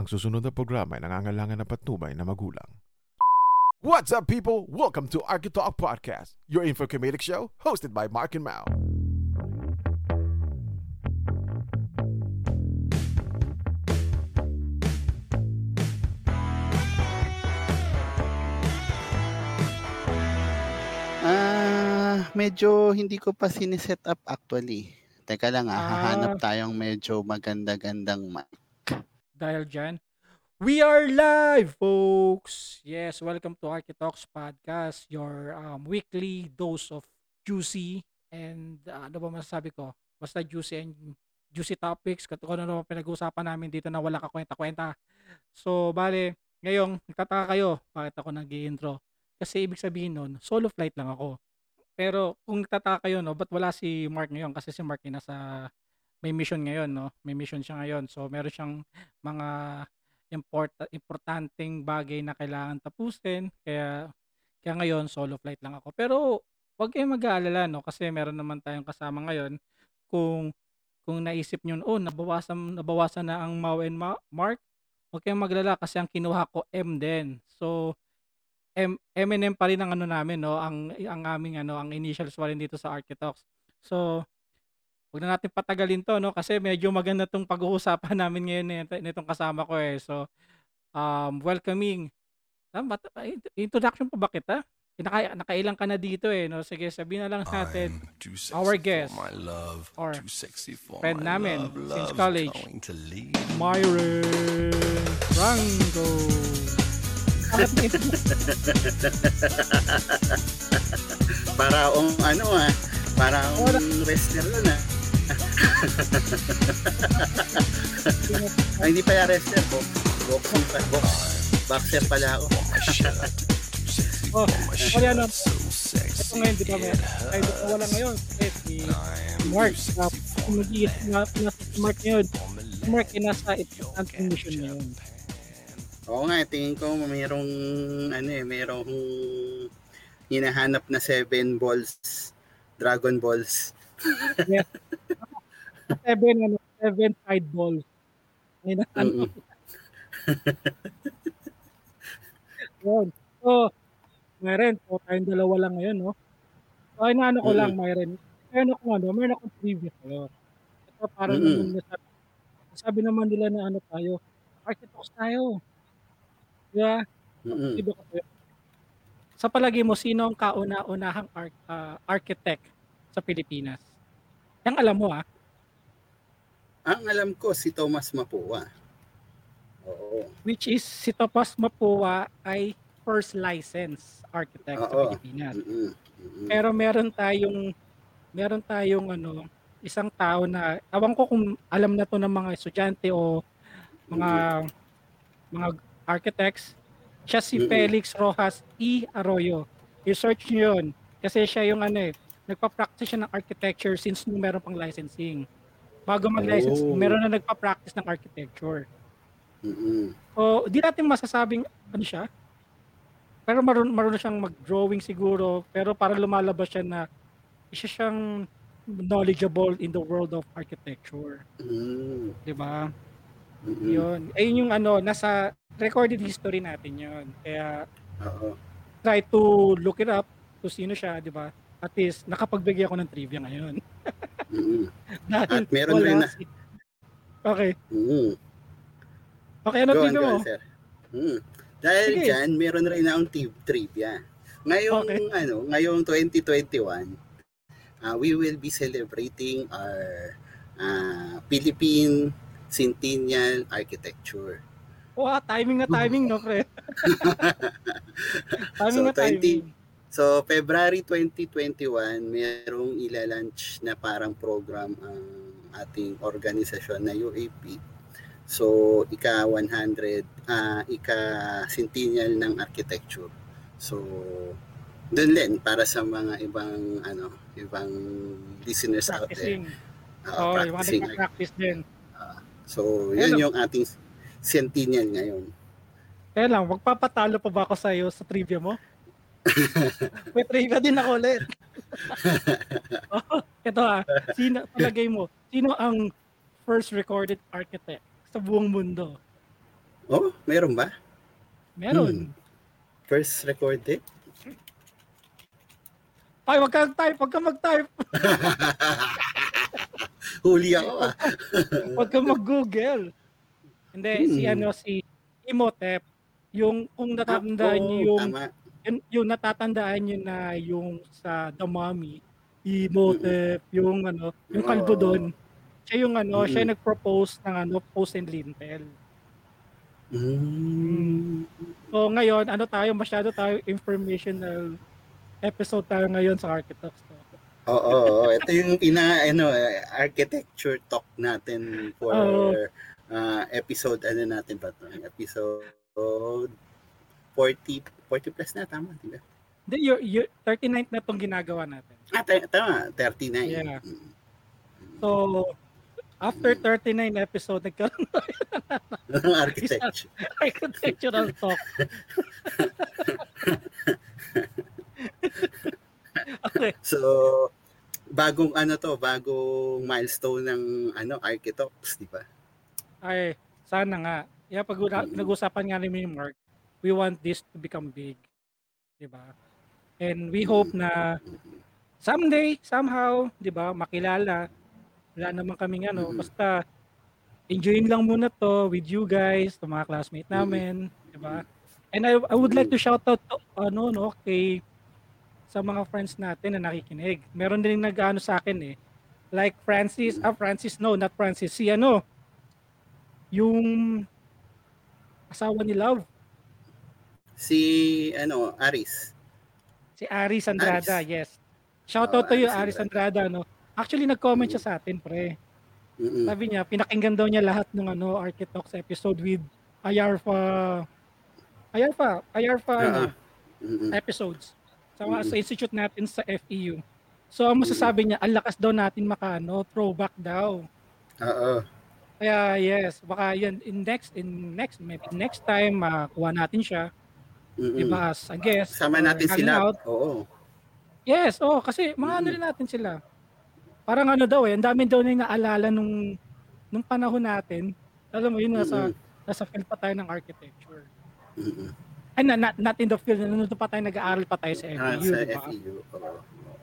Ang susunod na programa ay nangangailangan ng patnubay na magulang. What's up, people? Welcome to Architalk Podcast, your info comedic show hosted by Mark and Mao. Ah, medyo hindi ko pa sine-set up actually. Teka lang ah, Ah. hahanap tayong medyo maganda-gandang mic. Dahil dyan. We are live, folks! Yes, welcome to Architalks Podcast, your um, weekly dose of juicy and uh, ano ba masasabi ko? Basta juicy and juicy topics, kung ano pinag-uusapan namin dito na wala kakwenta-kwenta. So, bale, ngayong nagtataka kayo, bakit ako nag-intro? Kasi ibig sabihin nun, solo flight lang ako. Pero kung nagtataka kayo, no, ba't wala si Mark ngayon? Kasi si Mark ay nasa may mission ngayon, no? May mission siya ngayon. So, meron siyang mga import importanteng bagay na kailangan tapusin. Kaya kaya ngayon solo flight lang ako. Pero wag kayong mag-aalala, no? Kasi meron naman tayong kasama ngayon. Kung kung naisip niyo, oh, nabawasan nabawasan na ang Mau and Ma- Mark, wag kayong maglala kasi ang kinuha ko M din. So, M M&M pa rin ang ano namin, no? Ang ang aming ano, ang initials pa rin dito sa Architox. So, Huwag na natin patagalin to, no? Kasi medyo maganda tong pag-uusapan namin ngayon nito, nitong kasama ko eh. So, um, welcoming. Ah, mat- ah, int- introduction pa ba kita? Eh, Naka, nakailang ka na dito eh, no? Sige, sabihin na lang natin. I'm too sexy our for guest, my love, or too sexy for friend my namin love. since Love's college. going to leave. Myron Franco. Bakit may Para akong ano ah, para akong Wala. wrestler nun ah. Ay, hindi pala wrestler po. Boxing pa. Box. Boxer pala ako. Oh, kaya shirt. ano, So ito ngayon, di ba, may, ay, wala ngayon. Eh, si Mark, uh, nag-iisip legs. na, nasa si Mark ngayon, Mark ay nasa importante mission ngayon. Oo nga, tingin ko mayroong ano eh, mayroong hinahanap na seven balls, Dragon Balls. Seven, ano, seven side balls. Ay, na, ano, yun. So, Myren, so tayong dalawa lang ngayon, no? So, ay naano ko lang, Myren. Meron ako, ano, meron akong trivia sa'yo. Ito parang naman nasabi, sabi naman nila na ano tayo, architects tayo. Di ba? Mm-mm. Trivia ko sa'yo. Sa palagi mo, sino ang kauna-unahang ar- ah, architect sa Pilipinas? Yang alam mo, ah. Ang alam ko si Thomas Mapua. Oo. Which is, si Topas Mapua ay first license architect sa Oo. Pilipinas. Mm-mm. Mm-mm. Pero meron tayong meron tayong ano, isang tao na awan ko kung alam na to ng mga estudyante o mga mga architects. Siya si Mm-mm. Felix Rojas E. Arroyo. I-search niyo yun. Kasi siya yung ano eh, nagpa-practice siya ng architecture since nung meron pang licensing. Bago mag-license, Oh. meron na nagpa-practice ng architecture. Mm-mm. So, di natin masasabing ano siya. Pero marunong, marunong siyang mag-drawing siguro. Pero para lumalabas siya na isa siyang knowledgeable in the world of architecture. Mm. Di ba? Mm-mm. Yun. Ayun yung ano, nasa recorded history natin yun. Kaya Oo. try to look it up kung sino siya, di ba? At least, nakapagbigay ako ng trivia ngayon. Dahil At meron rin na- si- Okay. Mm. Okay, ano trivia mo? sir. Mm. Dahil Sige. dyan, meron rin akong tri- trivia. Ngayong, Okay. ano, ngayong 2021, uh, we will be celebrating our uh, Philippine Centennial Architecture. Wow, timing na timing, no, pre? timing So, na 20 timing. So, February 2021, merong ilalunch na parang program ang ating organisasyon na UAP. So, ika 100, ah ika centennial ng architecture. So, doon din para sa mga ibang ano, ibang listeners out there. Practicing. Ah, yung practicing. nagpa-practice din. So, yun Hello. yung ating centennial ngayon. Kaya lang, magpapatalo pa ba ako sa iyo sa trivia mo? May trivia din ako ulit. oh, ito ah, sino, palagay mo, sino ang first recorded architect sa buong mundo? Oh, meron ba? Meron. First recorded? Ay, wag kang type, wag kang mag-type, Huli ako ah. wag kang mag-google. Hindi, si Hmm. ano, si Imhotep, yung kung natatandaan Oo, niyo yung, Tama. Yung, yung natatandaan niyo na yung sa The Mummy, Imhotep, yung ano, yung kalbo Oo. doon. Siya yung ano, siya Mm. yung nag-propose ng ano, post and lintel. Mm. So ngayon, ano tayo, masyado tayo informational episode tayo ngayon sa Architects. Oo, oo. ito yung ina ano architecture talk natin for Oo. uh, episode ano natin ba to? Episode 40 40 plus na tama, di ba? Hindi, yung, yung 39th na itong ginagawa natin. Ah, ta- tama, 39. Yeah. Mm. So, after 39 episode, nagkaroon Ng architecture. architectural talk. okay. So, bagong ano to, bagong milestone ng ano architects, di ba? Ay, sana nga. Yeah, pag Mm. nag-usapan nga namin ni Mark, we want this to become big. Di ba? And we hope na someday, somehow, di ba, makilala. Wala naman kaming ano, basta enjoyin lang muna to with you guys, to mga classmate namin, di ba? And I, I would like to shout out to, ano, no, kay sa mga friends natin na nakikinig. Meron din nag-ano sa akin eh. Like Francis, ah Francis, no, not Francis. Si ano, yung asawa ni Love, Si ano, Aris. si Aris Andrada, Aris. yes. Shout Oh, out to you, Aris Andrada, no. Actually, nag-comment siya sa atin, pre. Mm-mm. Sabi niya, pinakinggan daw niya lahat ng ano, Architox episode with Ayarfa, Ayarfa, Ayarfa, ano, Ah, mm-mm. episodes. Sa, Mm. sa institute natin sa FEU. So, ang masasabi niya, ang lakas daw natin makano, throwback daw. Oo. Kaya yes, baka yan in next in next maybe next time makuha natin siya, Mm-mm. 'di ba? As a guest. Sama natin sila. out. Oo. Yes, oh, kasi mga ano Mm. rin natin sila. Parang ano daw eh, ang dami daw na naalala nung nung panahon natin. Alam mo yun nasa Mm-mm. nasa field pa tayo ng architecture. Mm-mm. Ay, na, not, not in the field, nandun pa tayo, nag-aaral pa tayo sa Ah, FEU, sa di ba? FEU.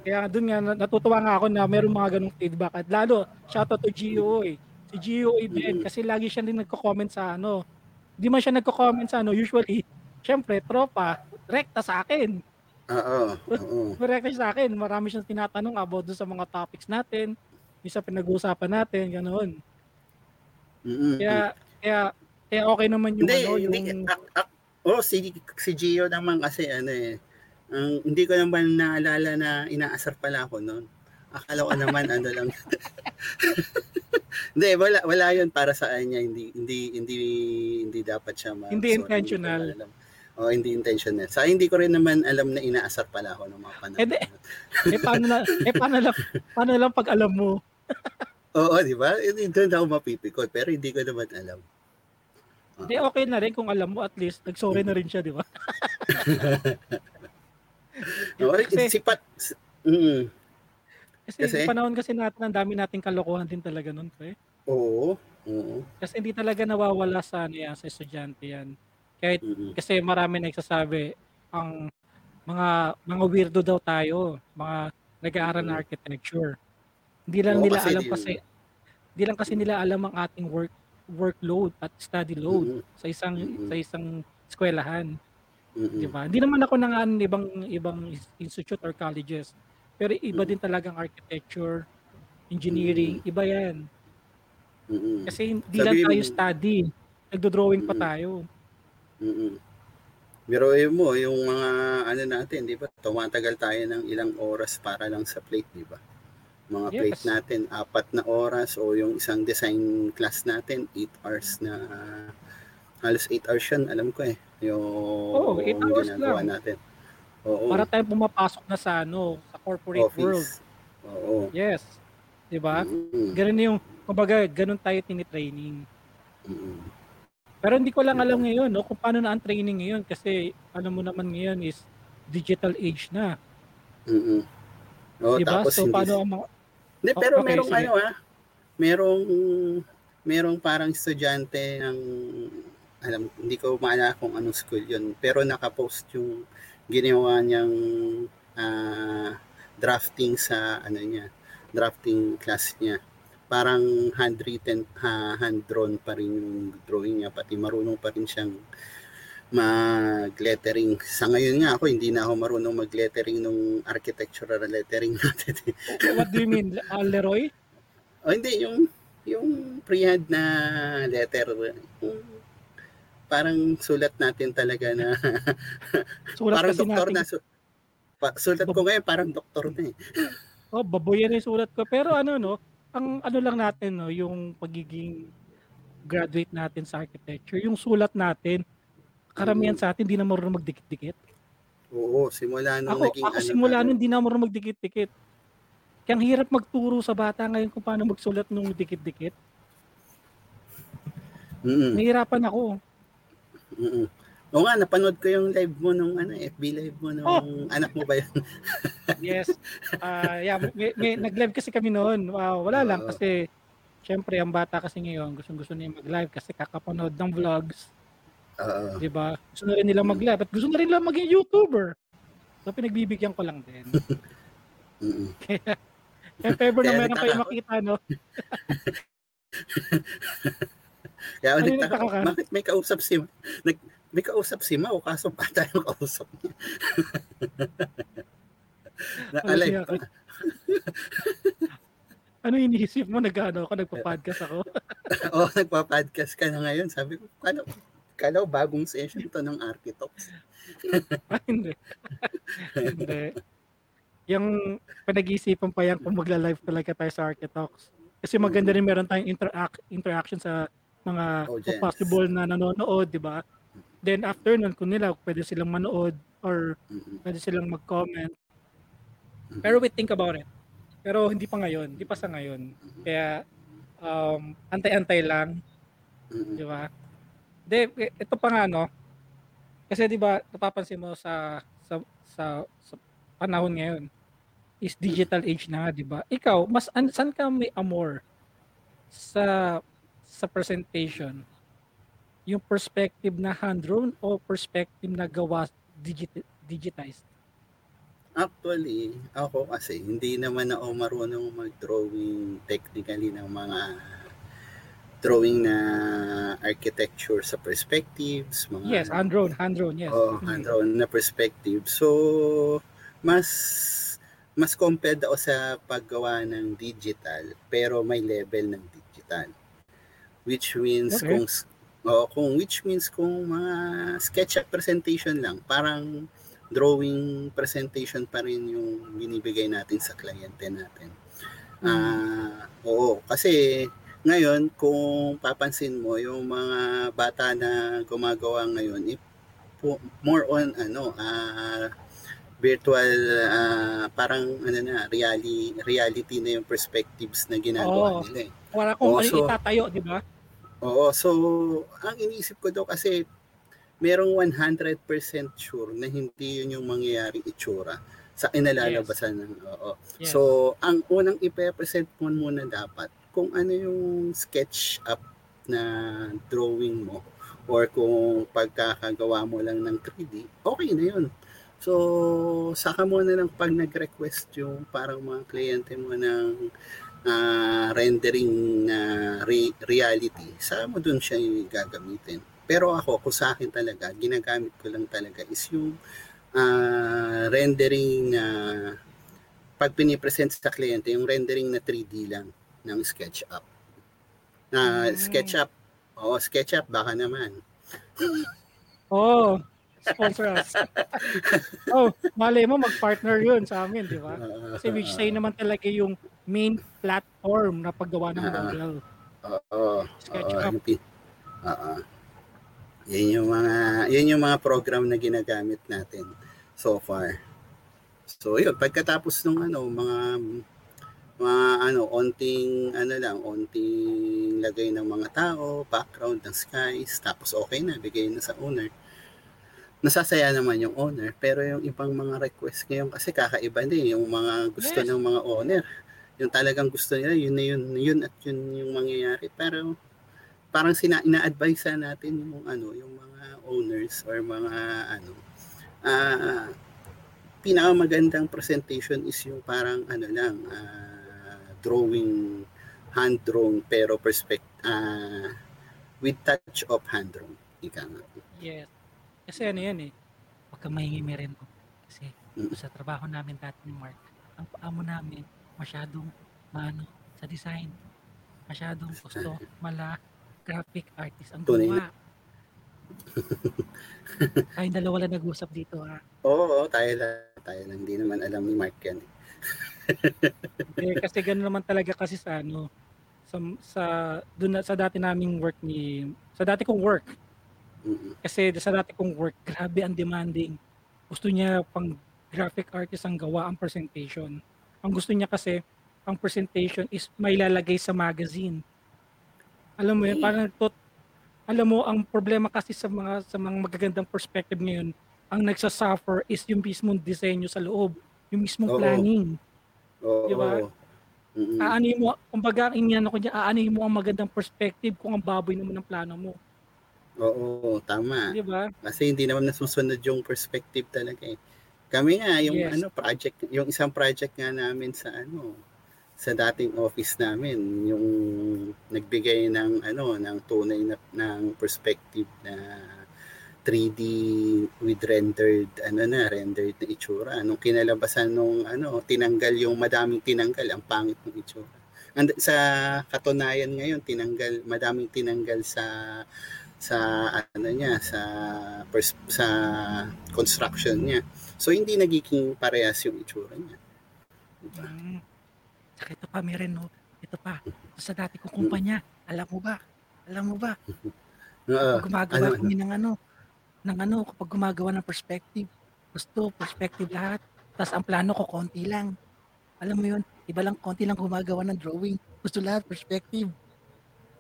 Kaya doon nga, na- natutuwa nga ako na meron mga ganong feedback. At lalo, shoutout to GO eh. Si GO din, Mm. kasi lagi siya din nagko-comment sa ano. Hindi man siya nagko-comment sa ano, usually, syempre, tropa, rekta sa akin. Oo. Oo. Rekta sa akin. Marami siyang tinatanong about sa mga topics natin, yung sa pinag-uusapan natin, ganoon. Mm-mm. Kaya, kaya, kaya okay naman yung Hindi, ano, yung... hindi. Ak- ak- oh, si, si Gio naman kasi ano eh. Ang hindi ko naman naalala na inaasar pala ako noon. Akala ko naman ano lang. hindi, wala wala 'yun para sa kanya. Hindi hindi hindi hindi dapat siya ma Hindi so, intentional. ko Oh, hindi intentional. Sa hindi ko rin naman alam na inaasar pala ako ng mga panahon. Eh, di- eh, paano na, eh, paano lang, paano lang pag alam mo? Oo, di ba? Hindi doon ako mapipikot, pero hindi ko naman alam. Di okay na rin kung alam mo at least, nag-sorry na rin siya, di ba? Oo, Kasi- si Pat, mm, Kasi, Kasi- panahon kasi natin, ang dami nating kalokohan din talaga nun, pre. oo, oo. Kasi hindi talaga nawawala sa, ano yan, sa estudyante yan. Kahit, Mm-mm. kasi marami nagsasabi, ang mga mga weirdo daw tayo, mga nag-aaral ng Mm. architecture. Hindi lang Oo, nila kasi alam di- kasi, hindi lang kasi nila alam ang ating work workload at study load Mm-mm. sa isang Mm-mm. sa isang eskwelahan. Mm-mm. Di ba? Hindi naman ako nangaan ng ibang ibang institute or colleges. Pero iba Mm. din talagang architecture, engineering, iba 'yan. Mm-mm. Kasi hindi lang tayo study. Nagdo-drawing pa Mm. Mm-mm. Biruin mo, yung mga ano natin, di ba? Tumatagal tayo ng ilang oras para lang sa plate, di ba? Mga Yes. plate natin, apat na oras o yung isang design class natin, 8 hours na halos 8 hours yan, alam ko eh. Yung Oo, 8 hours ginagawa lang. natin. Oo. Para tayo pumapasok na sa ano, sa corporate world. office. Oo. Yes. 'Di ba? Mm-mm. Ganun yung kumbaga ganun tayo tinitraining. Mm-mm. Pero hindi ko lang alam ngayon no kung paano na ang training ngayon kasi ano mo naman ngayon is digital age na, Mm-mm. Oo, 'di ba? tapos So hindi paano ang mga Hindi, Oh, pero okay, merong sige. ano ah, merong merong parang estudyante ng alam, hindi ko maalala kung anong school yun. Pero nakapost yung ginawa niyang ah, drafting sa ano niya, drafting class niya. Parang handwritten, ha, hand-drawn pa rin yung drawing niya, pati marunong pa rin siyang mag-lettering. Sa ngayon nga ako, hindi na ako marunong mag-lettering nung architectural lettering natin. What do you mean? Uh, Leroy? o hindi, yung yung freehand na letter, yung parang sulat natin talaga na Sulat parang doktor natin. na su- pa- sulat ko ngayon parang doktor na eh. Oh, baboy yan yung sulat ko. Pero ano no, ang ano lang natin no, yung pagiging graduate natin sa architecture, yung sulat natin, karamihan Mm. sa atin hindi na marunong magdikit-dikit. Oo, simula nung Ako, naging ako ano, simula ano, nun, hindi na marunong magdikit-dikit. Kaya ang hirap magturo sa bata ngayon kung paano magsulat nung dikit-dikit. Mm-mm, Nahihirapan ako. mm-mm. Oo nga, napanood ko yung live mo nung ano, FB live mo nung Oh. anak mo ba yun? Yes. Ah, yeah, may, may, nag-live kasi kami noon. Wow, wala lang Oo. kasi syempre ang bata kasi ngayon gustong-gusto niya mag-live kasi kakapanood ng vlogs, Oo. 'di ba? Gusto na rin nila mag-live at gusto na rin nila maging YouTuber. So pinagbibigyan ko lang din. Mm-mm. If ever na Kaya meron kayo nagtaka ako. makita, no? Kaya Ano ulit ako, bakit may kausap si nag, may kausap si Mau, kaso pa tayo kausap niya. na, Ano alay, siya? Ano iniisip mo? Nag-ano ako, nagpa-podcast ako? oh, nagpa-podcast ka na ngayon. Sabi ko, kala, kala bagong session to ng Architops. Ah, hindi. hindi. Yung pinag-iisipan pa yan kung magla-live talaga tayo sa Architox. Kasi maganda rin meron tayong interact, interaction sa mga Audience. possible na nanonood, di ba? Then after nun, kung nila, pwede silang manood or Mm-mm. pwede silang mag-comment. Mhm. Pero we think about it. Pero hindi pa ngayon, hindi pa sa ngayon. Kaya um, antay-antay lang, di ba? De, ito pa nga no. Kasi 'di ba, napapansin mo sa sa sa, sa panahon ngayon is digital age na, nga, 'di ba? Ikaw, mas an, saan ka may amor sa sa presentation? Yung perspective na hand-drawn o perspective na gawa digit, digitized? Actually, ako kasi, hindi naman ako marunong mag-drawing technically ng mga drawing na architecture sa perspectives, mga Yes, hand-drawn, hand-drawn, yes. oh, hand-drawn na perspective. So, mas mas compared ako sa paggawa ng digital, pero may level ng digital. Which means Okay. kung oh, kung which means kung mga SketchUp presentation lang, parang drawing presentation pa rin yung binibigay natin sa kliyente natin. Ah, oo, kasi ngayon kung papansin mo yung mga bata na gumagawa ngayon, eh, po- more on ano, ah virtual ah, parang ano na reality reality na yung perspectives na ginagawa Oo. nila eh. Wala kung Oh, ano so- itatayo, 'di ba? Oo, so ang iniisip ko daw kasi merong 100% sure na hindi yun yung mangyayaring itsura sa inalalabasan ng oo. Yes. So, ang unang ipe-present mo muna dapat kung ano yung sketch up na drawing mo or kung pagkakagawa mo lang ng 3D, okay na yun. So, saka mo na lang pag nag-request yung parang mga kliyente mo ng ah, rendering na re- reality, saka mo dun siya yung gagamitin. Pero ako, kung sa akin talaga, ginagamit ko lang talaga is yung ah, rendering na pag pinipresent sa kliyente, yung rendering na 3D lang ng SketchUp. Na Mm. SketchUp, oo, SketchUp baka naman. Oh, sponsor us. oh, malay mo mag-partner 'yun sa amin, 'di ba? Ah, Kasi which say naman talaga yung main platform na paggawa ng Ah. model. Oo. SketchUp. Oo. Yan yung mga yan yung mga program na ginagamit natin so far. So yun, pagkatapos ng ano, mga mga ano, onting ano lang, onting lagay ng mga tao, background ng skies, tapos okay na, bigay na sa owner. Nasasaya naman yung owner, pero yung ibang mga request ngayon kasi kakaiba din yung mga gusto Yes. ng mga owner. Yung talagang gusto nila, yun na yun, yun at yun yung mangyayari. Pero parang sina ina-advise natin yung ano, yung mga owners or mga ano, ah pinakamagandang presentation is yung parang ano lang, ah, drawing, hand drawn pero perspect ah, with touch of hand drawn. Ika nga. Yes. Kasi ano yan eh. Huwag kang mahingimi rin ko. Kasi sa trabaho namin dati ni Mark, ang paamo namin masyadong maano sa design. Masyadong gusto mala graphic artist ang Tunay gawa. Tayong dalawa lang nag-usap dito ha. Oo, oo, tayo lang. Tayo lang. Hindi naman alam ni Mark yan. Eh, kasi gano'n naman talaga kasi sa ano sa sa dun sa dati naming work ni sa dati kong work Mm-mm. kasi sa dati kong work grabe ang demanding gusto niya pang graphic artist ang gawa ang presentation ang gusto niya kasi ang presentation is may lalagay sa magazine alam mo yun parang tot alam mo ang problema kasi sa mga sa mga magagandang perspective ngayon ang nagsasuffer is yung mismong disenyo sa loob yung mismong Oo. planning Oo. Di ba? Mm-mm. Aanin mo, kumbaga, inyan ko dyan, aanin mo ang magandang perspective kung ang baboy naman ng plano mo. Oo, tama. Di ba? Kasi hindi naman nasusunod yung perspective talaga eh. Kami nga, yung Yes. ano project, yung isang project nga namin sa ano, sa dating office namin, yung nagbigay ng ano, ng tunay na ng perspective na 3D with rendered ano na, rendered na itsura. Nung kinalabasan nung ano, tinanggal yung madaming tinanggal, ang pangit ng itsura. And, sa katunayan ngayon, tinanggal, madaming tinanggal sa sa ano niya sa pers- sa construction niya. So hindi nagiging parehas yung itsura niya. Diba? Mm. Saka ito pa, meron, no? Ito pa. Sa dati kong kumpanya. Alam mo ba? Alam mo ba? Pag gumagawa ano, kami ng ano, ng ano, kapag gumagawa ng perspective, gusto, perspective lahat. Tapos ang plano ko, konti lang. Alam mo yun, iba lang, konti lang gumagawa ng drawing. Gusto lahat, perspective.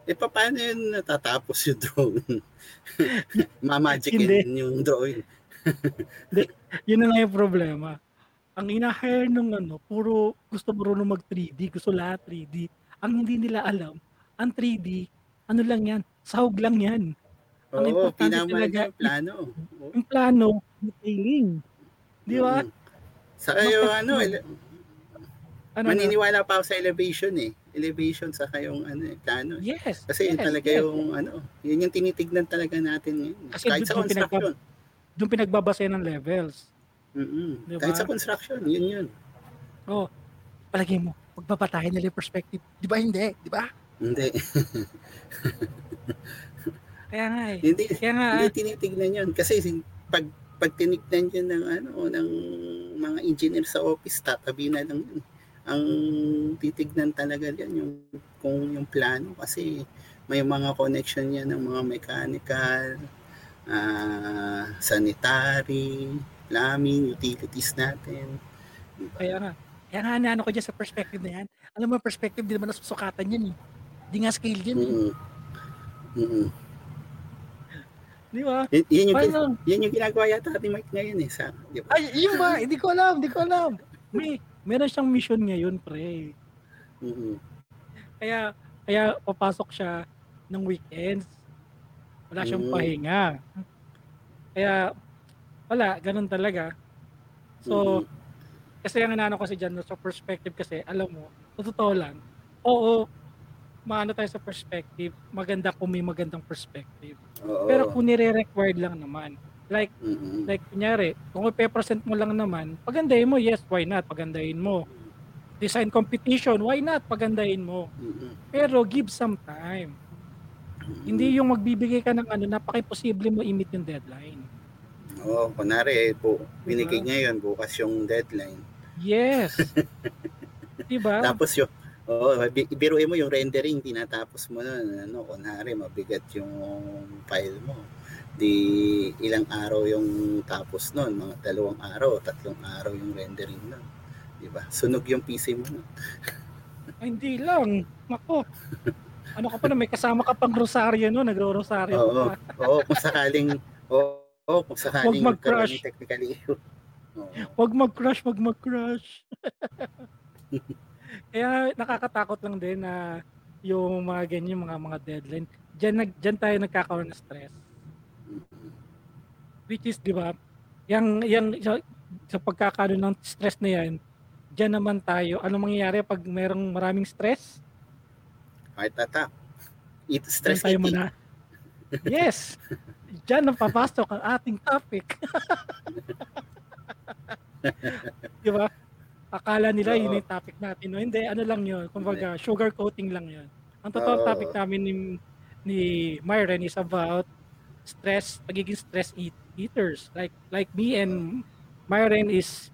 Eh pa- paano yun natatapos yung drawing? Mamagic Hindi. in yung drawing. Yun na nga yung problema. Ang ina-hire nung ano, puro gusto marunong mag 3D, gusto lahat 3D. Ang hindi nila alam, ang 3D, ano lang yan, sahog lang yan. Ang Oo, talaga yung plano. Yung plano, detailing. Di ba? Mm. Saka yung Bakit ano, ele- Ano na? maniniwala pa ako sa elevation eh. Elevation sa yung ano, eh, plano. eh. Yes. Kasi yun yes, talaga yes. yung ano, yun yung tinitignan talaga natin ngayon. Kasi Kahit sa doon construction. Doon pinagbabase ng levels. Mm-mm. Diba? Kahit sa construction, yun yun. Oh, palagay mo, pagbabatahin nila yung perspective. Di ba hindi? Di ba? Hindi. Kaya nga eh. hindi Kaya nga, hindi tinitignan yun kasi pag pag tinignan yun ng ano ng mga engineer sa office tatabi na lang yun. Ang titignan talaga yan yung kung yung plano kasi may mga connection yan ng mga mechanical, ah, sanitary, plumbing, utilities natin. Diba? kaya nga. Kaya nga ano ko dyan sa perspective na yan. Alam mo, perspective, di naman nasusukatan yan eh. Di nga scale yan eh. Mm. Mm. Di ba? Y- yun, yung, Paano? yun yung ginagawa yata ni Mike ngayon eh. Sa, di ba? Ay, yun ba? Hindi ko alam, hindi ko alam. May, meron siyang mission ngayon, pre. Mm-mm. Kaya, kaya papasok siya ng weekends. Wala siyang Mm. pahinga. Kaya, wala, ganun talaga. So, Mm. kasi ang inano kasi dyan, sa perspective kasi, alam mo, sa totoo lang, oo, maano tayo sa perspective, maganda kung may magandang perspective. Oo. Pero kung nire-required lang naman, like, Mm-mm. like kunyari, kung ipe-present mo lang naman, pagandahin mo, yes, why not, pagandahin mo. Design competition, why not, pagandahin mo. Mm-mm. Pero give some time. Hindi yung magbibigay ka ng ano, napaka-imposible mo i-meet yung deadline. Oo, kunwari, po, binigay Diba? ngayon, bukas yung deadline. Yes. diba? Tapos yung, oo, bi- biruin mo yung rendering, tinatapos mo nun, ano, kunwari, mabigat yung file mo. Di ilang araw yung tapos nun, mga dalawang araw, tatlong araw yung rendering nun. Di ba? Sunog yung PC mo nun. Ay, hindi lang. Nako. Ano ka pa na, may kasama ka pang rosaryo no, nagro-rosaryo ka Oo, pa. oo, kung sakaling, oo, oo, kung sakaling Huwag mag-crush. ng technical issue. Oo. Wag mag-crush, wag mag-crush. Kaya nakakatakot lang din na yung mga ganyan, mga mga deadline. Diyan, nag, diyan tayo nagkakaroon ng stress. Which is, di ba, yung, yung, sa, sa pagkakaroon ng stress na yan, diyan naman tayo, ano mangyayari pag merong maraming stress? Heart attack. Eat stress tayo muna. Yes! Diyan papasok ang ating topic. di ba? Akala nila yun Oo. yung topic natin. No? Hindi, ano lang yun. Kumbaga, sugar coating lang yun. Ang totoong Oo. topic namin ni, ni Myron is about stress, pagiging stress eat, eaters. Like like me and Myron is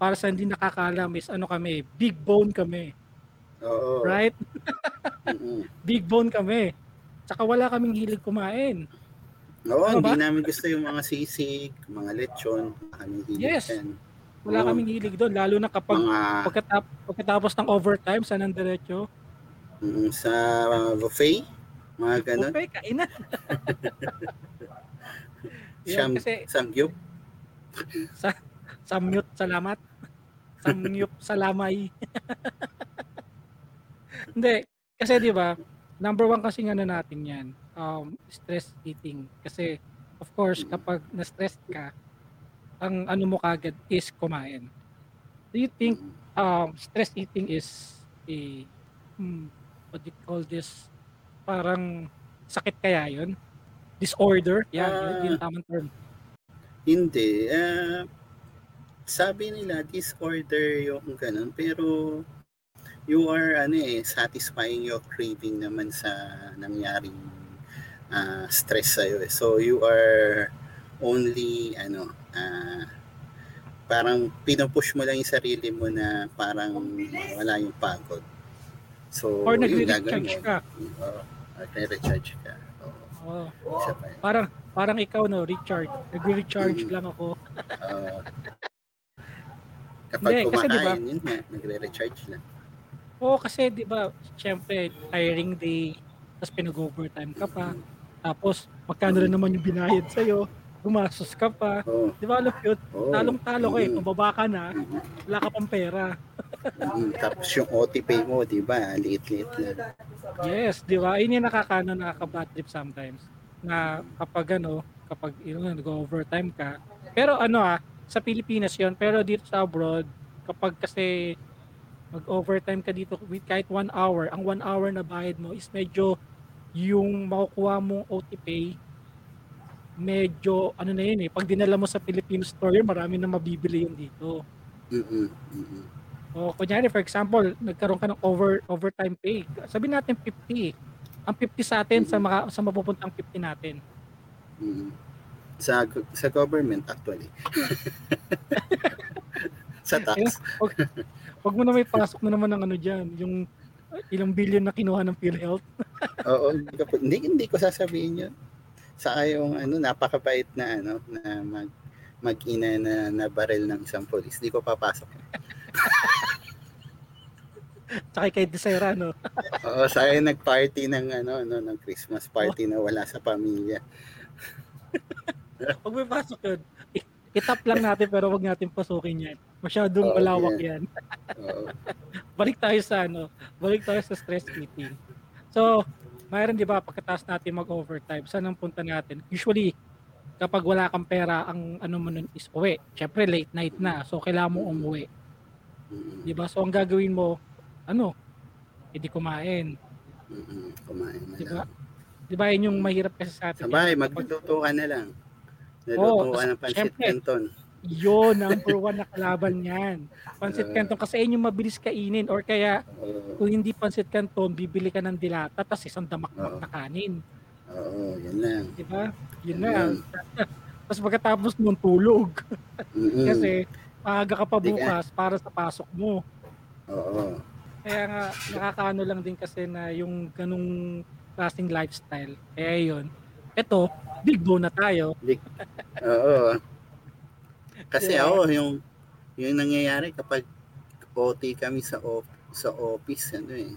para sa hindi nakakaalam is ano kami, big bone kami. Oo. Right? Big bone kami. Tsaka wala kaming hilig kumain. Oo, Ano hindi ba? namin gusto yung mga sisig, mga lechon, kami hilig Yes. yan. Wala Oo. kaming hilig doon lalo na kapag Mga pagkatap, pagkatapos ng overtime sa nang diretso. mm, sa buffet, mga ganun. Okay, kainan. Siyam, kasi samgyup. sa samyut salamat. Samyup salamay. Hindi, kasi 'di ba? Number one kasi ano natin 'yan, um, stress eating. Kasi of course, kapag na-stress ka, ang ano mo kagad is kumain. Do you think um, stress eating is a hmm, what do you call this? Parang sakit kaya 'yun? Disorder? Yan, yun, yun yung tamang term. Hindi. ah, sabi nila, disorder yung ganun. Pero, you are, ano eh, satisfying your craving naman sa nangyaring ah, stress sa'yo. Eh. So, you are only, ano, ah, parang pinupush mo lang yung sarili mo na parang wala yung pagod. So, Or nagre-recharge ka. Oo, nagre-recharge ka. Oo, Oh, isa pa yun. parang parang ikaw no, recharge. Nagre-recharge Mm. lang ako. Oo. kapag Hindi, kasi kumakain, diba- yun nga, nagre-recharge lang. Oo, kasi 'di ba, syempre tiring day, tapos pinag-overtime ka pa. Tapos magkano rin naman yung binayad sa gumastos ka pa. Oo. 'Di ba, alam yun, Oo. talong-talo ka eh. Mm. Kung baba ka na, Mhm. wala ka pang pera. Mm, Tapos yung OT pay mo, di ba, liit-liit lang. Yes, 'di ba? Yun yung nakakano, nakaka-bad trip sometimes. Na kapag ano, kapag yun nag-overtime ka. Pero ano ah, sa Pilipinas yon pero dito sa abroad, kapag kasi mag-overtime ka dito with kahit one hour, ang one hour na bayad mo is medyo yung makukuha mong OT pay, medyo ano na yun eh, pag dinala mo sa Filipino store, marami na mabibili yun dito. Mm-mm, mm-mm. O kunyari for example, nagkaroon ka ng over overtime pay. Sabihin natin 50. Ang 50 sa atin sa maka, sa mapupuntang 50 natin. Mm. Sa sa government actually. sa tax. Huwag mo na may pasok na naman ng ano diyan, yung ilang billion na kinuha ng PhilHealth. Oo, hindi, ko, hindi, hindi ko sasabihin yun. Sa yung ano, napakabait na ano, na mag mag-ina na, na barel ng isang polis. Hindi ko papasok. Tsaka kay Desera, no? Oo, sa akin nag-party ng ano, ano, ng Christmas party na wala sa pamilya. Huwag may pasok yun. Itap lang natin pero wag natin pasukin yan. Masyadong Oo, malawak yeah. yan. Oo. Balik tayo sa ano, balik tayo sa stress eating. So, mayroon 'di ba pagkatapos natin mag-overtime, saan ang punta natin? Usually kapag wala kang pera, ang ano mo nun is uwi. Syempre late night na, so kailangan mo umuwi. Mm-mm, 'Di ba? So ang gagawin mo, ano? Hindi kumain. mm-mm, Kumain na Di ba? lang. 'Di ba? Yun yung mahirap kasi sa atin. Sa bahay, Kapag- magluluto ka na lang. Naluto ka tas- ng pancit syempre. canton. Yun, number one na kalaban yan. Pansit Uh, canton kasi yun yung mabilis kainin or kaya Oo, kung hindi pansit canton, bibili ka ng dilata tapos isang damakmak na kanin. oo, yan lang. Di ba? Yun na. lang. Tapos pagkatapos nung tulog. Mm-mm. Kasi maaga ka pa Di ka- bukas para sa pasok mo. Oo. Kaya nga, nakakaano lang din kasi na yung ganung klaseng lifestyle. Kaya yun. Ito, big bone na tayo. Oo. Kasi Diba? ako, yung, yung nangyayari kapag OT kami sa op, sa office, ano eh,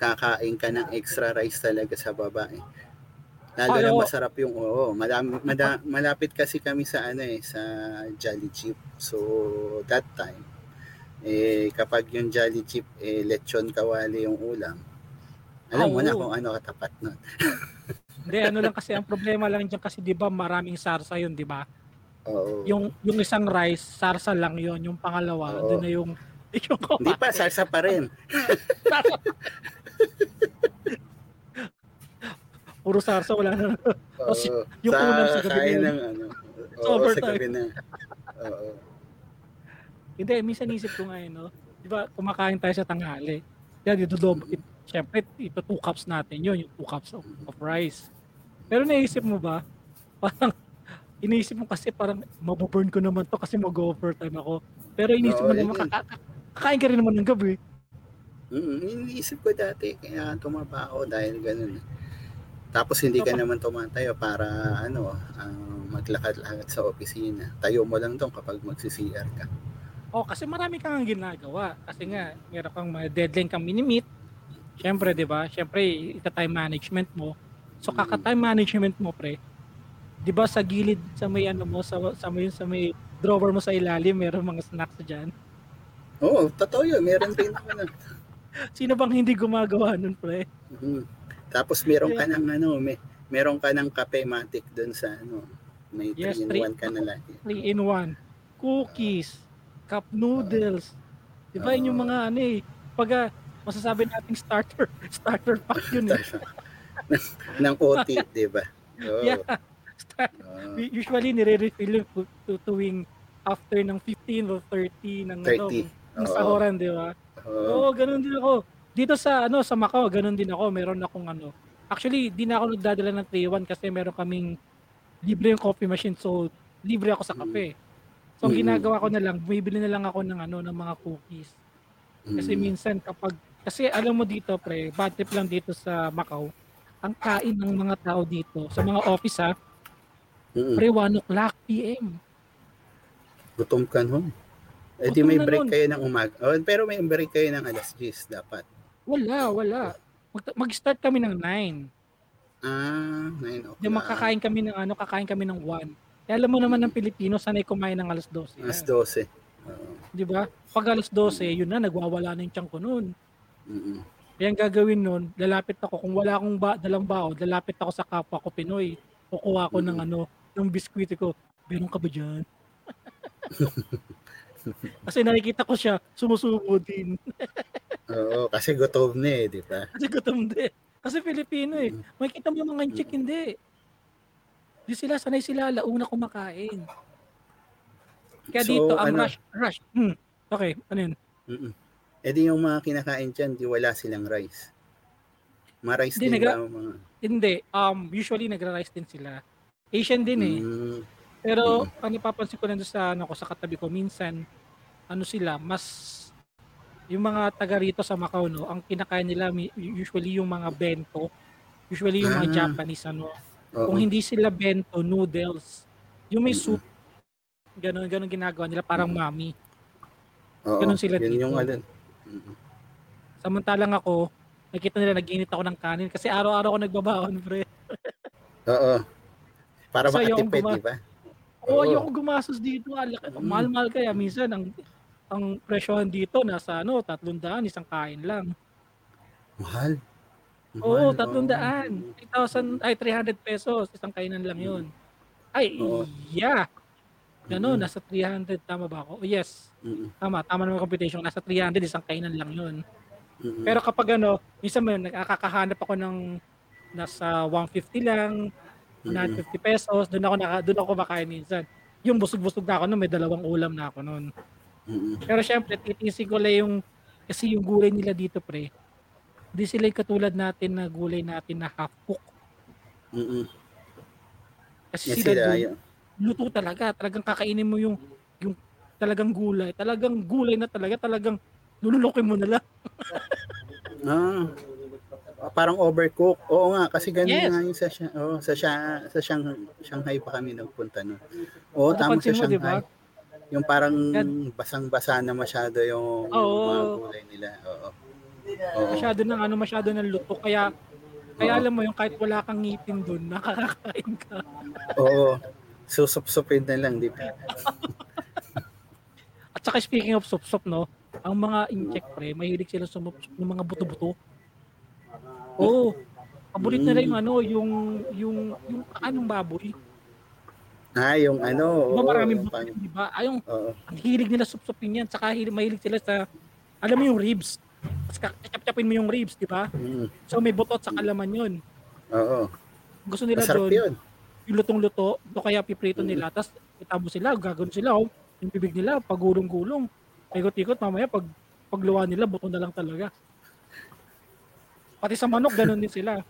kakain ka ng extra rice talaga sa baba eh. Lalo Ay, na masarap yung oo, madami, mada, malapit kasi kami sa ano eh, sa Jolly Jeep. So that time, eh kapag yung Jolly Jeep eh lechon kawali yung ulam, Alam mo Oo. na kung ano katapat nun. Hindi, ano lang kasi, ang problema lang dyan kasi, di ba, maraming sarsa yun, di ba? Oo. Yung, yung isang rice, sarsa lang yun. Yung pangalawa, Oo. doon na yung, yung Hindi pa, salsa pa rin. Puro sarsa, wala na. Oo. si- yung ulam sa gabi kain na ng ano. Oo, sa gabi na. Oo. Hindi, minsan isip ko nga, eh, no? Di ba, kumakain tayo sa tanghali. Yan, ito dob, it, syempre, ito two cups natin yun, yung two cups of, of rice. Pero naisip mo ba, parang, iniisip mo kasi parang, mabuburn ko naman to kasi mag-overtime ako. Pero iniisip Oo, mo naman, kaka- kakain ka rin naman ng gabi. Mm, iniisip ko dati, kaya tumaba ako dahil ganun. eh. Tapos hindi ka naman tumatayo para ano, ah, maglakad-lakad sa opisina. Tayo mo lang doon kapag magsi-CR ka. O, kasi marami kang ginagawa. Kasi nga, meron kang mga deadline kang minimit. Siyempre, di ba? Siyempre, ita-time management mo. So, kaka-time management mo, pre, di ba sa gilid, sa may ano mo, sa, sa may, sa may drawer mo sa ilalim, meron mga snacks dyan. Oo, totoo yun. Meron din ako na. Sino bang hindi gumagawa nun, pre? Mhm. Tapos meron ka ng ano, may, meron ka ng kape matic doon sa ano, may 3 Yes, in three- 1 ka na lagi. 3 in 1. Cookies, cup noodles. Di ba yun yung mga ano eh, pag masasabi nating starter, starter pack yun eh. ng OT, di ba? Oo. Yeah. Start- Oo. usually nire-refill yung tu- tu- tuwing after ng 15 or 30 ng ano, 30. ng Oo. sahuran, di ba? Oo. Oo, ganun din ako. Dito sa ano sa Macau, ganun din ako. Meron akong ano. Actually, di na ako nagdadala ng 3-1 kasi meron kaming libre yung coffee machine. So, libre ako sa kape. So, ang ginagawa ko na lang, bumibili na lang ako ng ano ng mga cookies. Kasi minsan kapag kasi alam mo dito, pre, bad trip lang dito sa Macau. Ang kain ng mga tao dito sa mga office ha, pre 1 o'clock PM. Gutom ka no? Eh di Gutom may na break nun. kayo ng umaga. Oh, pero may break kayo ng alas 10 dapat. Wala, wala. Mag- mag-start kami ng 9. Ah, 9 o'clock. Di makakain kami ng ano, kakain kami ng 1. Eh, alam mo naman ng Pilipino, sanay kumain ng alas 12. Alas yan. 12. Oo. Di ba? Pag alas 12, yun na, nagwawala na yung tiyan ko noon. Mm-mm. Kaya ang gagawin nun, lalapit ako. Kung wala akong ba, dalang bao, lalapit ako sa kapwa ko Pinoy. Kukuha ko ng Mm. ano, ng biskwit ko. Meron ka ba dyan? Kasi nakikita ko siya, sumusubo din. Oo, kasi gutom na eh, di ba? Kasi gutom din. Kasi Filipino eh. Makikita mo yung mga chick, hindi. Di sila, sanay sila, launa kumakain. Kaya So, dito, ang ano- rush, rush. Hmm. Okay, ano yun? Mm-mm. Eh di yung mga kinakain dyan, di wala silang rice. Ma-rice Hindi, din naga- ba mga... Hindi, um, usually nagra-rice din sila. Asian din eh. Mm, Pero ang napapansin ko nandun sa ano ko sa katabi ko minsan ano sila mas yung mga taga rito sa Macau no, ang kinakain nila usually yung mga bento, usually yung mga Ah. Japanese ano. Oo. Kung hindi sila bento, noodles, yung may soup, ganun ganun ginagawa nila parang mami. Oo, ganun sila yun dito. yung ano. Mm-mm. Samantalang ako, nakita nila nag-init ako ng kanin kasi araw-araw ako nagbabaon, pre. Oo. Para So, yung makatipid, guma- di ba? Oo, Oo. ayoko gumastos dito. Alak, Mm. mahal-mahal kaya minsan ang ang presyohan dito nasa ano, 300 isang kain lang. Mahal. Oo, Mahal, 300. 3,000 ay 300 pesos isang kainan lang 'yun. Ay, Oo. yeah. Gano'n, nasa 300 tama ba ako? Oh, yes. Mm-mm. Tama, tama naman yung computation. Nasa 300 isang kainan lang 'yun. Mm-mm. Pero kapag ano, minsan may nakakahanap ako ng nasa 150 lang, 150 pesos, doon ako naka, doon ako makain minsan. Yung busog-busog na ako noon, may dalawang ulam na ako noon. Mm-mm. Pero syempre, titisin ko lang yung, kasi yung gulay nila dito, pre, hindi sila yung katulad natin na gulay natin na half cook. Mm-mm. Kasi Yes, sila, sila, yun. luto talaga. Talagang kakainin mo yung, yung talagang gulay. Talagang gulay na talaga. Talagang lululokin mo na lang. Ah, parang overcook. Oo nga, kasi ganun Yes. nga yung sa, oh, sa, Sha- sa Shanghai, Shanghai pa kami nagpunta. No? Oo, tama sa mo, di? Shanghai. Yung parang basang-basa na masyado yung Oo. mga gulay nila. Oo. Oo. Masyado ng ano, masyado ng luto. Kaya, kaya Oo. alam mo yung kahit wala kang ngipin doon, nakakakain ka. Oo. Susup-supin na lang, di ba? At saka speaking of sup-sup, no, ang mga incheck pre, mahilig sila sumup ng mga buto-buto. Oo. Paborito nila yung ano, yung, yung, yung anong baboy. Ah, yung ano. Di ba oo, maraming yung buto pang- di ba? Ay, yung, Oo. ang hilig nila supsupin yan. Hilig, mahilig sila sa, alam mo yung ribs. Tapos kakachap-chapin mo yung ribs, di ba? Mm, So may buto at saka laman yun. Oo. Gusto nila Masarap doon, yun. yung lutong-luto, o kaya piprito nila, tapos itabo sila, gagawin sila, oh, yung bibig nila, pagulong-gulong, ikot-ikot, mamaya pag pagluwa nila, buto na lang talaga. Pati sa manok, ganun din sila.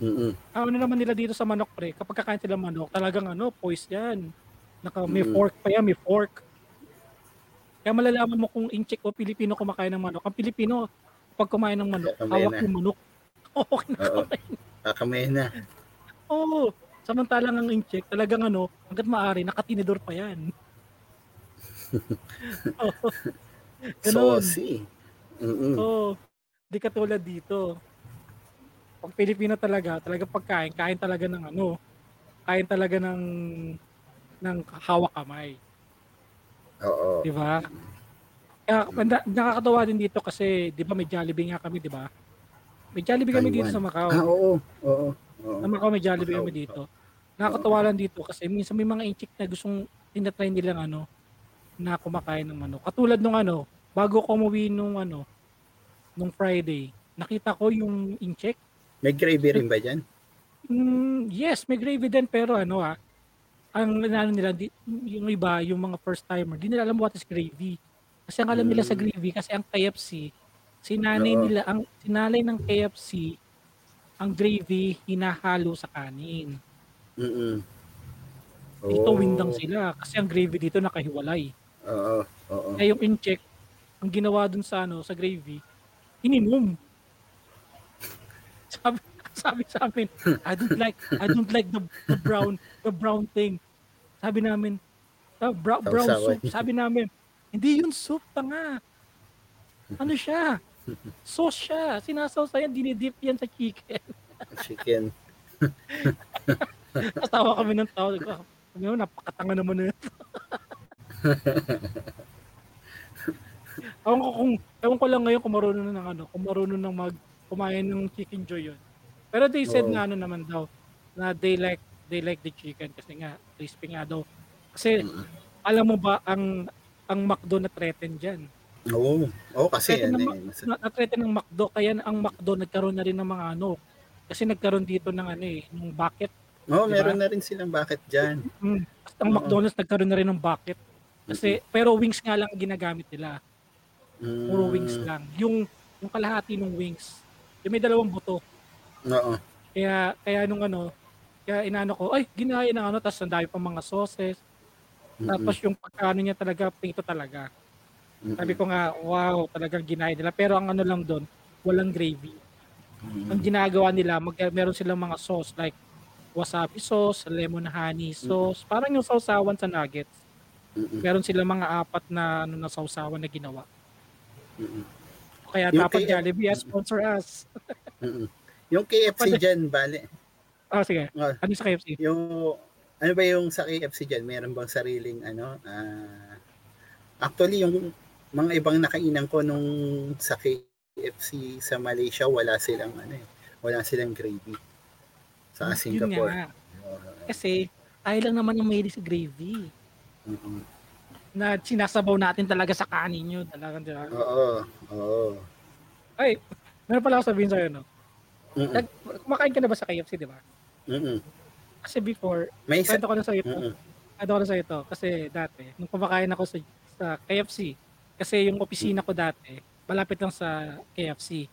Mm-mm. Ang ano naman nila dito sa manok, pre, kapag kakain sila manok, talagang ano, poised yan. Naka, may Mm. fork pa yan, may fork. Kaya malalaman mo kung incheck o Pilipino kumakain ng manok. Ang Pilipino, pag kumain ng manok, Kamay hawak na. yung manok. Oo, Oo. Kakamay na. Oo. Samantalang ang incheck, talagang ano, hanggat maaari, nakatinidor pa yan. Oo. Ganun. Saucy. Mm-mm. Oo. Di katulad dito. Pag Pilipino talaga, talaga pagkain, kain talaga ng ano, kain talaga ng ng hawak kamay, Oo. di ba? Kaya na, nakakatawa din dito kasi, di ba may Jollibee nga kami, di ba? May Jollibee kami dito sa Macau. Ah, oo. Oo. Oo. Sa Macau may Jollibee kami dito. Nakakatawa lang dito kasi minsan may mga inchik na gustong tinatry nilang ano, na kumakain ng manok. Katulad nung ano, bago ko umuwi nung ano, nung Friday, nakita ko yung incheck. May gravy rin ba dyan? Mm, yes, may gravy din pero ano ah, ang ano nila, di, yung iba, yung mga first timer, di nila alam what is gravy. Kasi ang alam nila sa Mm. gravy, kasi ang KFC, sinanay Oo. nila, ang sinalay ng KFC, ang gravy hinahalo sa kanin. Mm-mm. Dito Oo. windang sila kasi ang gravy dito nakahiwalay. Oo. Oo. Kaya yung incheck, ang ginawa dun sa ano, sa gravy, ininom. Sabi, sabi sa amin, I don't like, I don't like the, the brown, the brown thing. Sabi namin, "Ah, brown, brown Sausawan. soup. Sabi namin, hindi yun soup pa nga. Ano siya? Sauce siya. Sinasawsa yan, dinidip yan sa chicken. Chicken. Tawa kami ng tao. "Ano, napakatanga naman na yun. ewan ko kung, ewan ko lang ngayon kung marunong ng ano, kung marunong nang mag kumain ng chicken joy yun. Pero they said Oo. nga ano naman daw, na they like, they like the chicken kasi nga, crispy nga daw. Kasi, alam mo ba, ang, ang McDo na threaten. Oo. Oo, kasi Threaten ano ng, eh. Ma- mas- na, na-threaten ng McDo, kaya ang McDo nagkaroon na rin ng mga ano, kasi nagkaroon dito ng ano eh, ng bucket Oo, Diba? meron na rin silang bakit dyan. Mm. At ang Oo. McDonald's nagkaroon na rin ng bucket. Kasi pero wings nga lang ang ginagamit nila. Mm. Puro wings lang. Yung yung kalahati ng wings. Yung may dalawang buto. Oo. Kaya kaya nung ano, kaya inano ko, ay ginaya ng ano, tapos ang dami pang mga sauces. Tapos yung pagkano niya talaga, prito talaga. Sabi ko nga, wow, talagang ginaya nila. Pero ang ano lang doon, walang gravy. Ang ginagawa nila, mag, meron silang mga sauce like wasabi sauce, lemon honey sauce, parang yung sausawan sa nuggets. Mm-mm. meron sila mga apat na ano na sausawan na ginawa. Mm-mm. Kaya Yung dapat kay- Jollibee ah, sponsor us. Mm-mm. Yung KFC Pwede- dyan, bale. Ah, sige. Ah, Ano sa KFC? yung, ano ba yung sa KFC dyan? Meron bang sariling, ano, ah, actually, yung mga ibang nakainan ko nung sa KFC sa Malaysia, wala silang, ano eh, wala silang gravy. Sa Yun Singapore. nga. Kasi tayo lang naman ang mahilig sa gravy. Mm-mm. Na sinasabaw natin talaga sa kanin yun. Talagang, di ba? Oo, oo. Ay, meron pala ako sabihin sa'yo, no? Mm-mm. Kumakain ka na ba sa KFC, di ba? Mm-mm. Kasi before, May isa, kwento ko na sa'yo ito. Kwento ko na sa'yo ito. Kasi dati, nung kumakain ako sa, sa KFC, kasi yung opisina ko dati, malapit lang sa KFC.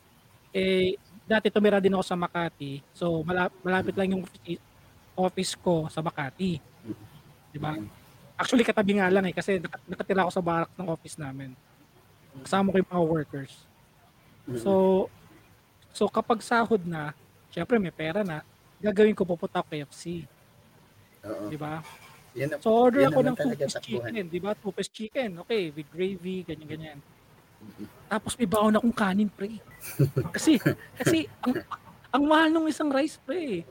Eh, dati tumira din ako sa Makati. So, mala- malapit lang yung office, ko sa Makati. Di ba? Actually, katabi nga lang eh. Kasi nak- nakatira ako sa barak ng office namin. Kasama ko yung mga workers. So, so kapag sahod na, syempre may pera na, gagawin ko pupunta ako KFC. Oo. Di ba? Yan, So order Yan ako ng two-piece chicken, di ba? Two-piece chicken, okay, with gravy, ganyan-ganyan. Tapos may baon akong kanin, pre. Kasi, kasi, ang, ang mahal ng isang rice, pre.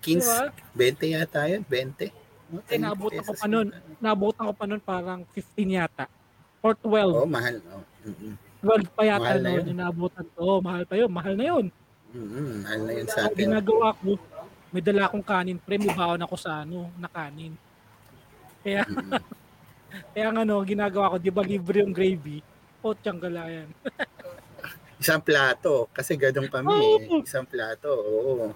15, Diba? 20 yata yun, 20. Oh, Eh, 10 naabutan ko pa nun. yun. Naabutan ko pa nun parang 15 yata. Or 12. Oo, mahal. Oh. Mm-mm. 12 pa yata Mahal na yun. yung naabutan ko. Oh, mahal pa yun. Mahal na yun. Mm, mahal na yun sa atin. ginagawa ko, may dala akong kanin, pre, may baon ako sa ano, na kanin. Kaya, Mm. kaya ang ano, ginagawa ko, di ba libre yung gravy? O, galayan. Isang plato. Kasi ganun kami. Oo. eh. Isang plato. Oo.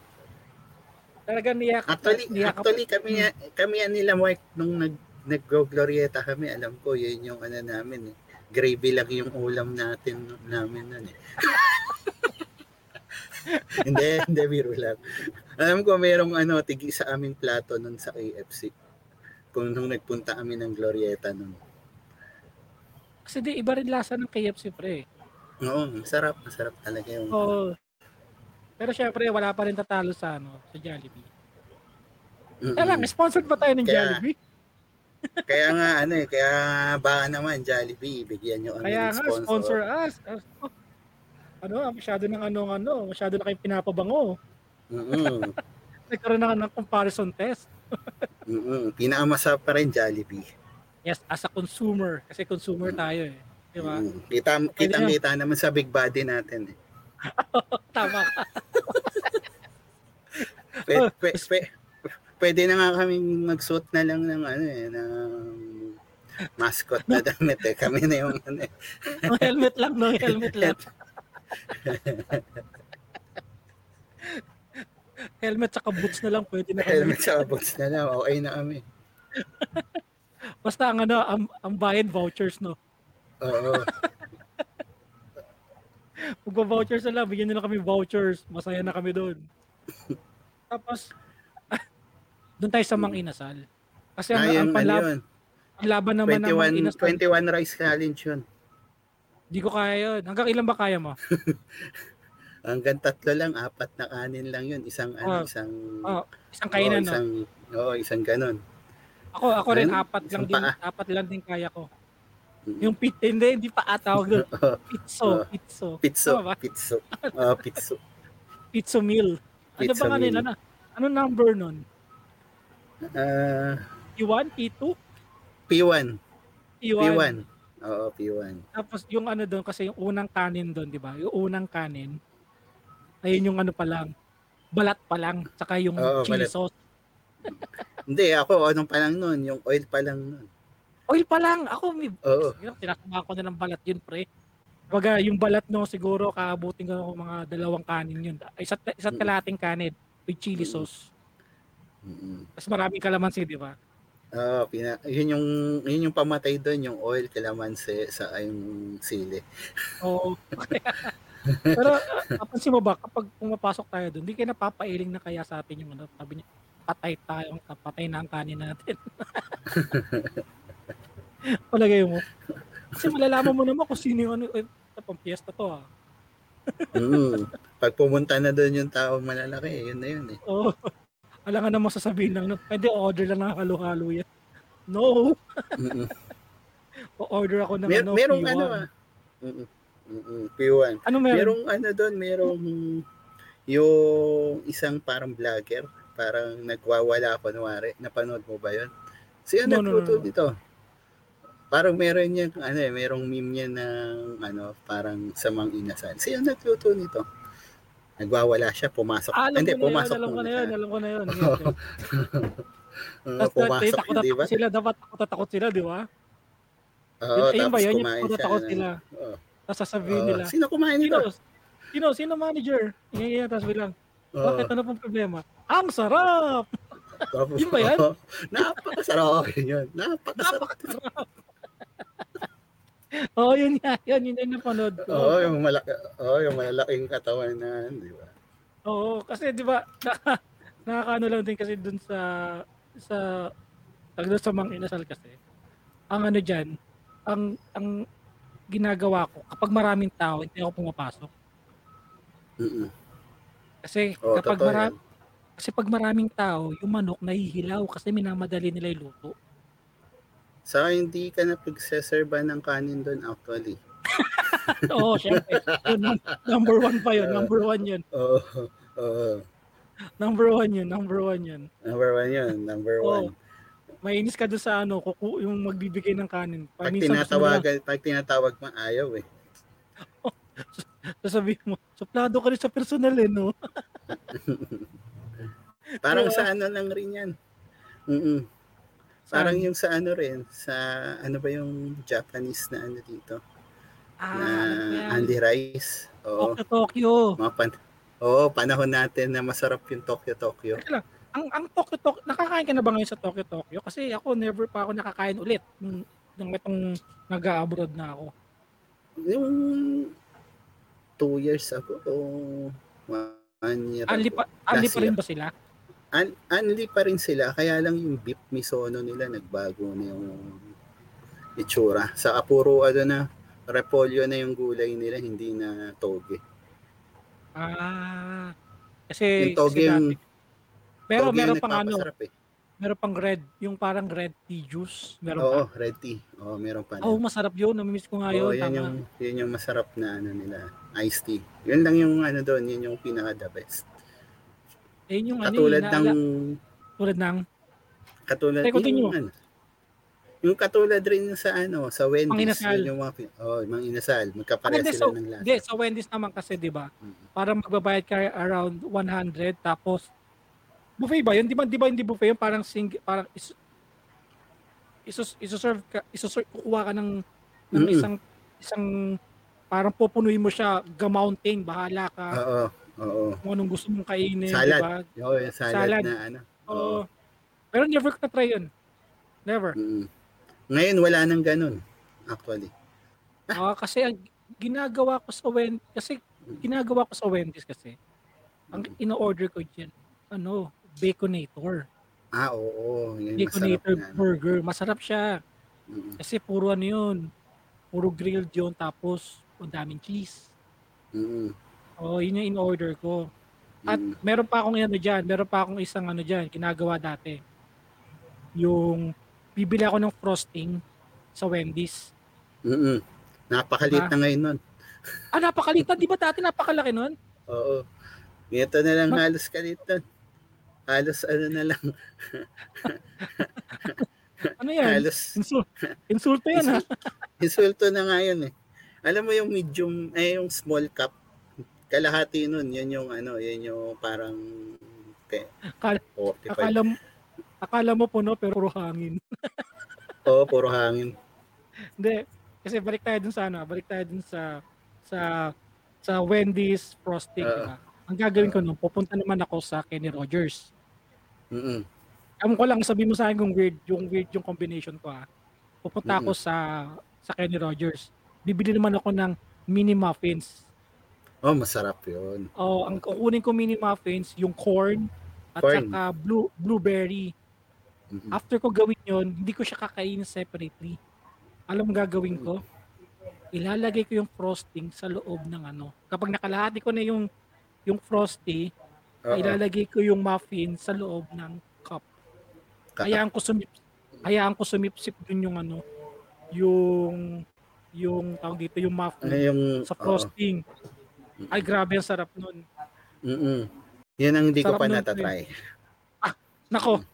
Talaga niyak. Actually, niyak actually kami, kami yan nila Mark, nung nag, nag-glorieta kami, alam ko, yun yung ano namin eh. Gravy lang yung ulam natin namin nun eh. hindi, hindi, biro lang. Alam ko, merong ano, tigi sa aming plato nun sa KFC. Kung nung nagpunta kami ng Glorieta nun. Kasi di, iba rin lasa ng KFC, pre. Oo, masarap, masarap talaga yung... Oo. Pero syempre, wala pa rin tatalo sa ano, sa Jollibee. Mm-mm. Kaya lang, sponsored pa tayo ng Kaya- Jollibee. Kaya nga ano eh, kaya baka naman Jollibee, bigyan nyo kami Kaya ng nga, sponsor. sponsor us. Ano, masyado ng ano, ano, masyado na kayong pinapabango. Mm-mm. Nagkaroon na ng comparison test. Mm-mm. Pinakamasarap pa rin Jollibee. Yes, as a consumer. Kasi consumer tayo eh. Di ba? Mm. Kita, kitang kita naman sa big body natin eh. Tama ka. Pwede, pwede, pwede na nga kaming magsuot na lang ng ano eh, ng mascot na damit eh. Kami na yung ano eh. Helmet lang, no helmet lang. Helmet saka boots na lang pwede na kami. Helmet sa boots na lang. Okay na kami. Basta ang ano, ang, ang bayad vouchers no. Oo. Magpa-vouchers na lang, bigyan nila kami vouchers. Masaya na kami doon. Tapos, doon tayo sa Mang Inasal. Kasi ang, Ah, ang, panlab- ang laban naman ng Mang 21, Inasal, 21 rice challenge yun. Di ko kaya yun. Hanggang ilan ba kaya mo? Hanggang tatlo lang, apat na kanin lang yun. Isang, ano, Oh. isang, Oh, isang kainan, oo, no? isang, Oo, isang ganun. Ako, ako rin, Ayun, apat lang isang din, paa. apat lang din kaya ko. Yung pit, hindi, hindi pa atawag doon. Pizzo, Oh. pizzo. Tama ba? pitso. Ah, pitso. Pizzo meal. Ano Pizza ba nga meal. nila na? Ano number nun? Ah, P1, P2? P1. P1. P1. Oo, P1. Tapos yung ano doon, kasi yung unang kanin doon, di ba? Yung unang kanin, ayun yung ano pa lang, balat pa lang, saka yung Oo, chili balat. sauce. Hindi, ako, anong pa lang nun? Yung oil pa lang nun. Oil pa lang, ako, may, Oo. tinakabahan ko na ng balat yun, pre. Baga, yung balat no, siguro, kaabutin ko ng mga dalawang kanin yun. Isa't, isa't Mm. kalating kanin with chili Mm. sauce. Mm-mm. Tapos maraming kalamansi, di ba? Oo, pina, yun yung yun yung pamatay doon, yung oil, kalamansi, sa yung sili. Oo. Pero napansin mo ba, kapag pumapasok tayo doon, di kayo napapailing na kaya sa atin yung ano, sabi niya, patay tayo, patay na ang kanin natin. Palagay mo. Kasi malalaman mo naman kung sino yung ano, eh, pang piyesta to ah. Mm. Pag pumunta na doon yung tao malalaki, yun na yun eh. Oo. Alam nga naman sasabihin lang, no, pwede order lang ng halo-halo yan. No! Mm-mm. O-order ako ng Mer- ano, merong P1. ano ah. Mm-mm. Mm-mm. P1. Ano meron? Merong ano doon, merong yung isang parang vlogger, parang nagwawala kunwari. Napanood mo ba yun? Siya No, no, no, no. dito. Parang meron niya, ano eh, merong meme niya ng, ano, parang sa mang inasal. Siya nagluto nito. Nagwawala siya, pumasok. Ah, alam Hindi, ko na yun, pumasok alam ko na yun, alam ko na yun. Oo, Tapos pumasok, takot di ba? sila, dapat takot sila, di ba? Oo, Yun- ayun ba tapos yun? Yung kumain takot siya. takot ng- sila. Oo. Tapos sasabihin Oo. nila, Sino kumain sino? nito? Sino? Sino manager? Yan, yan, tapos bilang, Oo. bakit ano pong problema? Ang sarap! Tapos- Yun ba yan? Napakasarap yun. Napakasarap. Napakasarap! Oo, yun nga, yun, yun yung napanood ko. Oo, yung malaki, oh, yung malalaking katawan na, di ba? Oo, kasi di ba, naka, nakakaano lang din kasi dun sa, sa, doon sa Mang Inasal kasi, ang ano dyan, ang, ang ginagawa ko, kapag maraming tao, hindi ako pumapasok. Mm-mm. Kasi Oo, kapag totoo mara- yan. kasi pag maraming tao, yung manok nahihilaw kasi minamadali nila yung luto. Sa akin, hindi ka na pagseserba ng kanin doon actually. Oo, syempre. Number one pa yun. Number one yun. Oo. Oo. Number one yun. Number one yun. Number one yun. Number one. Mainis ka doon sa ano, kuku, yung magbibigay ng kanin. Pag lang- tinatawagan, pag tinatawag mo, ayaw eh. Sasabihin mo, suplado ka rin sa personal eh, no? Parang Diba? sa ano lang rin yan. Mm Parang yung sa ano rin, sa ano ba yung Japanese na ano dito? ah, na yan? Andy Rice. Oo. Tokyo, Tokyo. Mga pan Oo, panahon natin na masarap yung Tokyo Tokyo. Teka lang, ang, ang Tokyo, Tokyo, nakakain ka na ba ngayon sa Tokyo, Tokyo? Kasi ako, never pa ako nakakain ulit nung, nung itong nag-abroad na ako. Yung two years ago o one year Anli pa, anli pa rin ba sila? An- anli pa rin sila, kaya lang yung beef misono nila nagbago na yung itsura. Sa apuro ano na, repolyo na yung gulay nila, hindi na toge. Ah, kasi, Yung toge kasi yung. Pero toge meron pang ano, eh. meron pang red, yung parang red tea juice. Meron Oo, pa. red tea. Oo, meron pa. Oh, masarap yun. Namimiss ko nga Oo, yun. tama. yung, yun yung masarap na ano nila, iced tea. Yun lang yung ano doon, yun yung pinaka the best. Ayun yung ano, Katulad yung ng naala- tulad ng katulad continue. yung ano, yung katulad rin sa ano, sa Wendy's, Panginasal. yun yung mga oh, mga inasal, magkapareha sila so- ng lasa. Hindi, sa Wendy's naman kasi, di ba? Mm. Parang magbabayad ka around 100 tapos buffet ba yun? Di ba, di ba hindi buffet yun? Parang sing, parang is, isus, isuserve ka, isuserve, kukuha ka ng, ng Mm. isang, isang, parang pupunuin mo siya, ga-mountain, bahala ka, Oo, oo. kung anong gusto mong kainin, di Salad. ba? Oo, yung salad, Salad. na ano. Oo. Pero never ko na-try yun. Never. Mm. Ngayon wala nang ganun, actually. Ah, kasi ang ginagawa ko sa Wendy's, kasi ginagawa ko sa Wendy's kasi, ang ino-order ko dyan, ano, Baconator. Ah, oo, yung masarap Baconator na. ano. burger. Masarap siya. Mm, Kasi puro ano yun. Puro grilled yun. Tapos, ang daming cheese. Mm, Oh, yun yung in-order ko. At mm. meron pa akong ano dyan. Meron pa akong isang ano dyan. Ginagawa dati. Yung, bibili ako ng frosting sa Wendy's. Mm-mm. Napakaliit Ah. na ngayon nun. Ah, napakaliit na. Di ba dati napakalaki nun? Oo. Ito na lang Ma- halos kalit nun. Halos ano na lang. Ano yan? Halos Insul- insulto yan ha. insulto na nga yun eh. Alam mo yung medium, eh yung small cup, kalahati nun, yan yung ano, yan yung parang te, Akala- 45. Akala mo, akala mo puno pero puro hangin. Oo, puro hangin. Hindi. Kasi balik tayo dun sa ano, balik tayo dun sa sa sa Wendy's frosting, ba? Ang gagawin ko nun, pupunta naman ako sa Kenny Rogers. Mm-mm. Ewan ko lang, sabi mo sa akin kung weird, yung weird yung combination ko ha. Pupunta ako sa sa Kenny Rogers. Bibili naman ako ng mini muffins. Oh, masarap yun. O, ang kukunin ko mini muffins, yung corn at Corn. saka blue, blueberry. Mm-mm. After ko gawin yon, hindi ko siya kakainin separately. Alam mo gagawin ko? Ilalagay ko yung frosting sa loob ng ano. Kapag nakalahati ko na yung yung frosty, Oo. ilalagay ko yung muffin sa loob ng cup. Ka- Hayaan ko sumip hayaan ko sumipsip dun yung ano, yung yung tawag dito yung Ano muffin yung, sa frosting. Ay grabe ang sarap nun. Mm-mm. Yan ang hindi ko Sarap pa nun, natatry. Nako,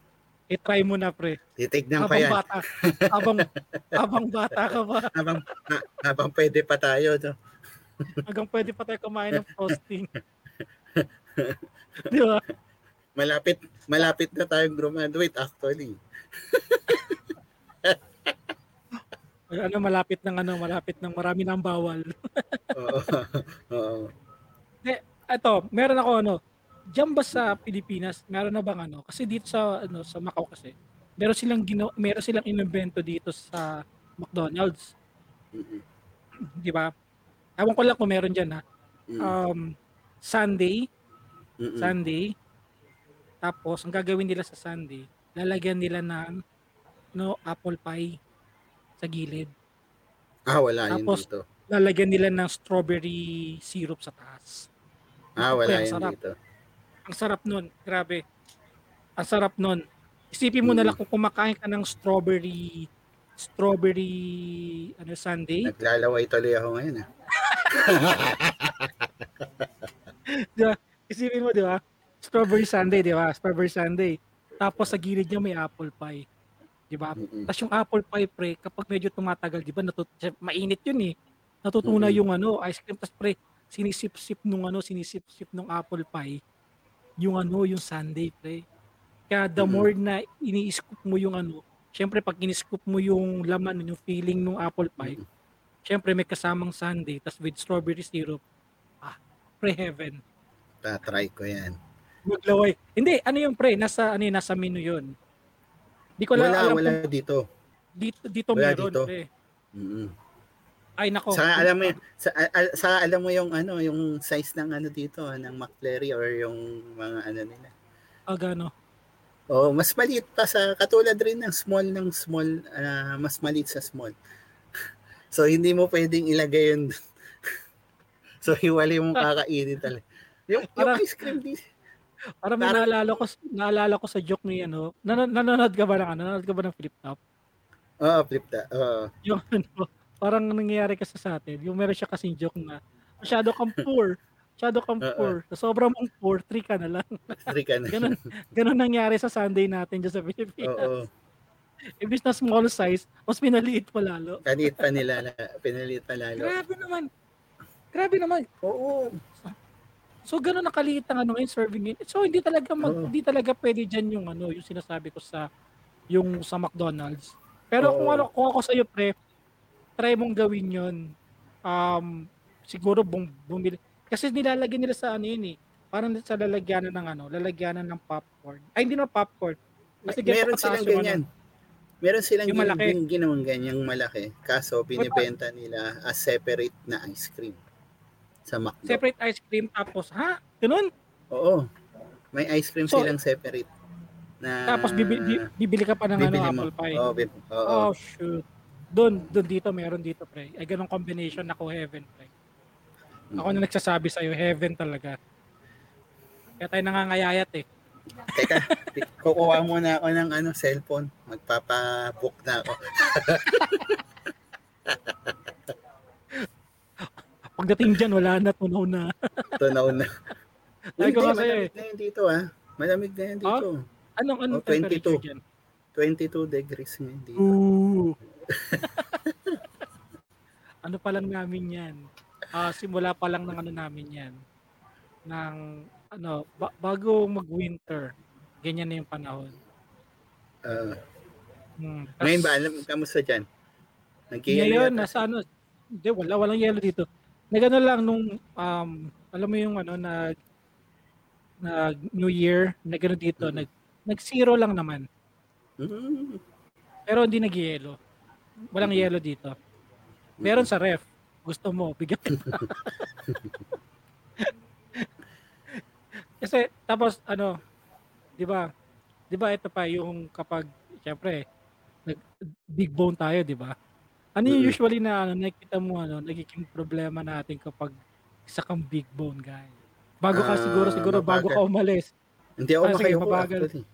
i-try mo na pre. Titignan ko yan. bata, habang habang bata ka pa, Habang, ha- habang pwede pa tayo. No? hanggang pwede pa tayo kumain ng frosting. Di ba? Malapit, malapit na tayong graduate actually. Ano malapit ng ano, malapit ng marami ng bawal. Oo. Oo. Ito, meron ako ano, diyan ba sa Pilipinas, meron na bang ano? Kasi dito sa ano sa Macau kasi, meron silang gino, meron silang inimbento dito sa McDonald's, Mm-mm. di ba? Ewan ko lang kung meron diyan ha. Mm. Um, Sunday, Mm-mm. Sunday. Tapos ang gagawin nila sa Sunday, lalagyan nila ng no apple pie sa gilid. Ah, wala yun Tapos, dito. Lalagyan nila ng strawberry syrup sa taas. Ah, wala Kaya yun sarap. dito. Ang sarap nun. Grabe. Ang sarap nun. Isipin mo na Mm. lang kung kumakain ka ng strawberry strawberry ano sundae. Naglalaway tuloy ako ngayon. Ah. Isipin mo, di ba? Strawberry sundae, di ba? Strawberry sundae. Tapos sa gilid niya may apple pie. Di ba? Mm-mm. Tapos yung apple pie, pre, kapag medyo tumatagal, di ba, natut- mainit yun eh. Natutunaw Mm. yung ano, ice cream. Tapos pre, sinisip-sip nung ano, sinisip-sip nung apple pie, yung ano, yung sundae, pre. Kaya the Mm. more na ini-scoop mo yung ano, syempre pag in-scoop mo yung laman, yung feeling nung apple pie, Mm. syempre may kasamang sundae, tas with strawberry syrup, ah, pre heaven. Ta-try ko yan. Maglaway. Hindi, ano yung pre, nasa, ano yun, nasa menu yun. Di ko Wala, alam wala kung dito. dito, dito Wala meron, dito. pre. Mm-mm. Ay, nako. Saka alam mo sa, saka alam mo yung ano, yung size ng ano dito, ah, ng McFlurry or yung mga ano nila. Ah, gano. Oh, mas maliit pa sa katulad rin ng small ng small, ah, mas maliit sa small. so hindi mo pwedeng ilagay yun. so hiwalay mo kakainin talaga. Yung, yung ice cream di. Para may Parang- naalala ko, naalala ko sa joke ni ano, nan- nanonood ka ba ng ano, nanonood ka ba ng flip top? Oo, flip ta. Oo. Yung ano, parang nangyayari kasi sa atin, yung meron siya kasing joke na, masyado kang poor, masyado kang Oo. poor, sobrang mong poor, three ka na lang. Three ka na. Ganun, ganun nangyari sa Sunday natin dyan sa Pilipinas. Oo. Imbis na small size, mas pinaliit pa lalo. Kanit pa nila, pinaliit pa lalo. Grabe naman. Grabe naman. Oo. So ganun nakaliit ang ano ngayon serving unit. So hindi talaga mag, Oo. hindi talaga pwede diyan yung ano, yung sinasabi ko sa yung sa McDonald's. Pero kung Oo. ano, kung ako sa iyo pre, try mong gawin 'yon. Um siguro bum, bumili kasi nilalagyan nila sa ano yun eh. Parang sa lalagyanan ng ano, lalagyanan ng popcorn. Ay hindi na popcorn. Kasi Meron silang yung ganyan. Ano, Meron silang Yung malaki. gin- ginawang ganyang malaki. Kaso binibenta nila as separate na ice cream sa McDo. separate ice cream tapos ha? Ganun. Oo. May ice cream So, silang separate. Na Tapos bibili, bi- bibili ka pa ng ano, mo. apple pie. Oo, bib- oo. Oh, shoot. Doon, doon dito, meron dito, pre. Ay, ganong combination, ako heaven, pre. Ako na nagsasabi sa'yo, heaven talaga. Kaya tayo nangangayayat eh. Teka, kukuha muna ako ng ano, cellphone. Magpapa-book na ako. Pagdating dyan, wala na, tunaw na. Tunaw na. Sabi ko eh. malamig na yan dito ah. Malamig na yan dito. Anong, anong Oh, 22. temperature dyan? 22 degrees ngayon dito. Ooh. ano pa lang namin yan? Ah, simula pa lang ng ano namin yan. Ng, ano, ba- bago mag-winter, ganyan na yung panahon. Ah, Hmm. ngayon ba, Tas- alam, kamusta dyan? Nag-iano Ngayon, nasa ano, hindi, wala, walang yellow dito. Nagano lang nung, um, alam mo yung ano, nag, nag New Year, nagano dito, Mhm. nag, nag zero lang naman. Pero hindi nag-yellow. Walang Mhm. yellow dito. Meron sa ref. Gusto mo, bigyan kita. Kasi, tapos, ano, di ba, di ba ito pa yung kapag, syempre, nag, big bone tayo, di ba? Ano yung usually na, ano, nakikita mo, ano, nagiging problema natin kapag isa kang big bone guy? Bago ka Ah, siguro, siguro, bago mabagal. ka umalis. Hindi ako Ah, sige, makayuko mabagal. actually.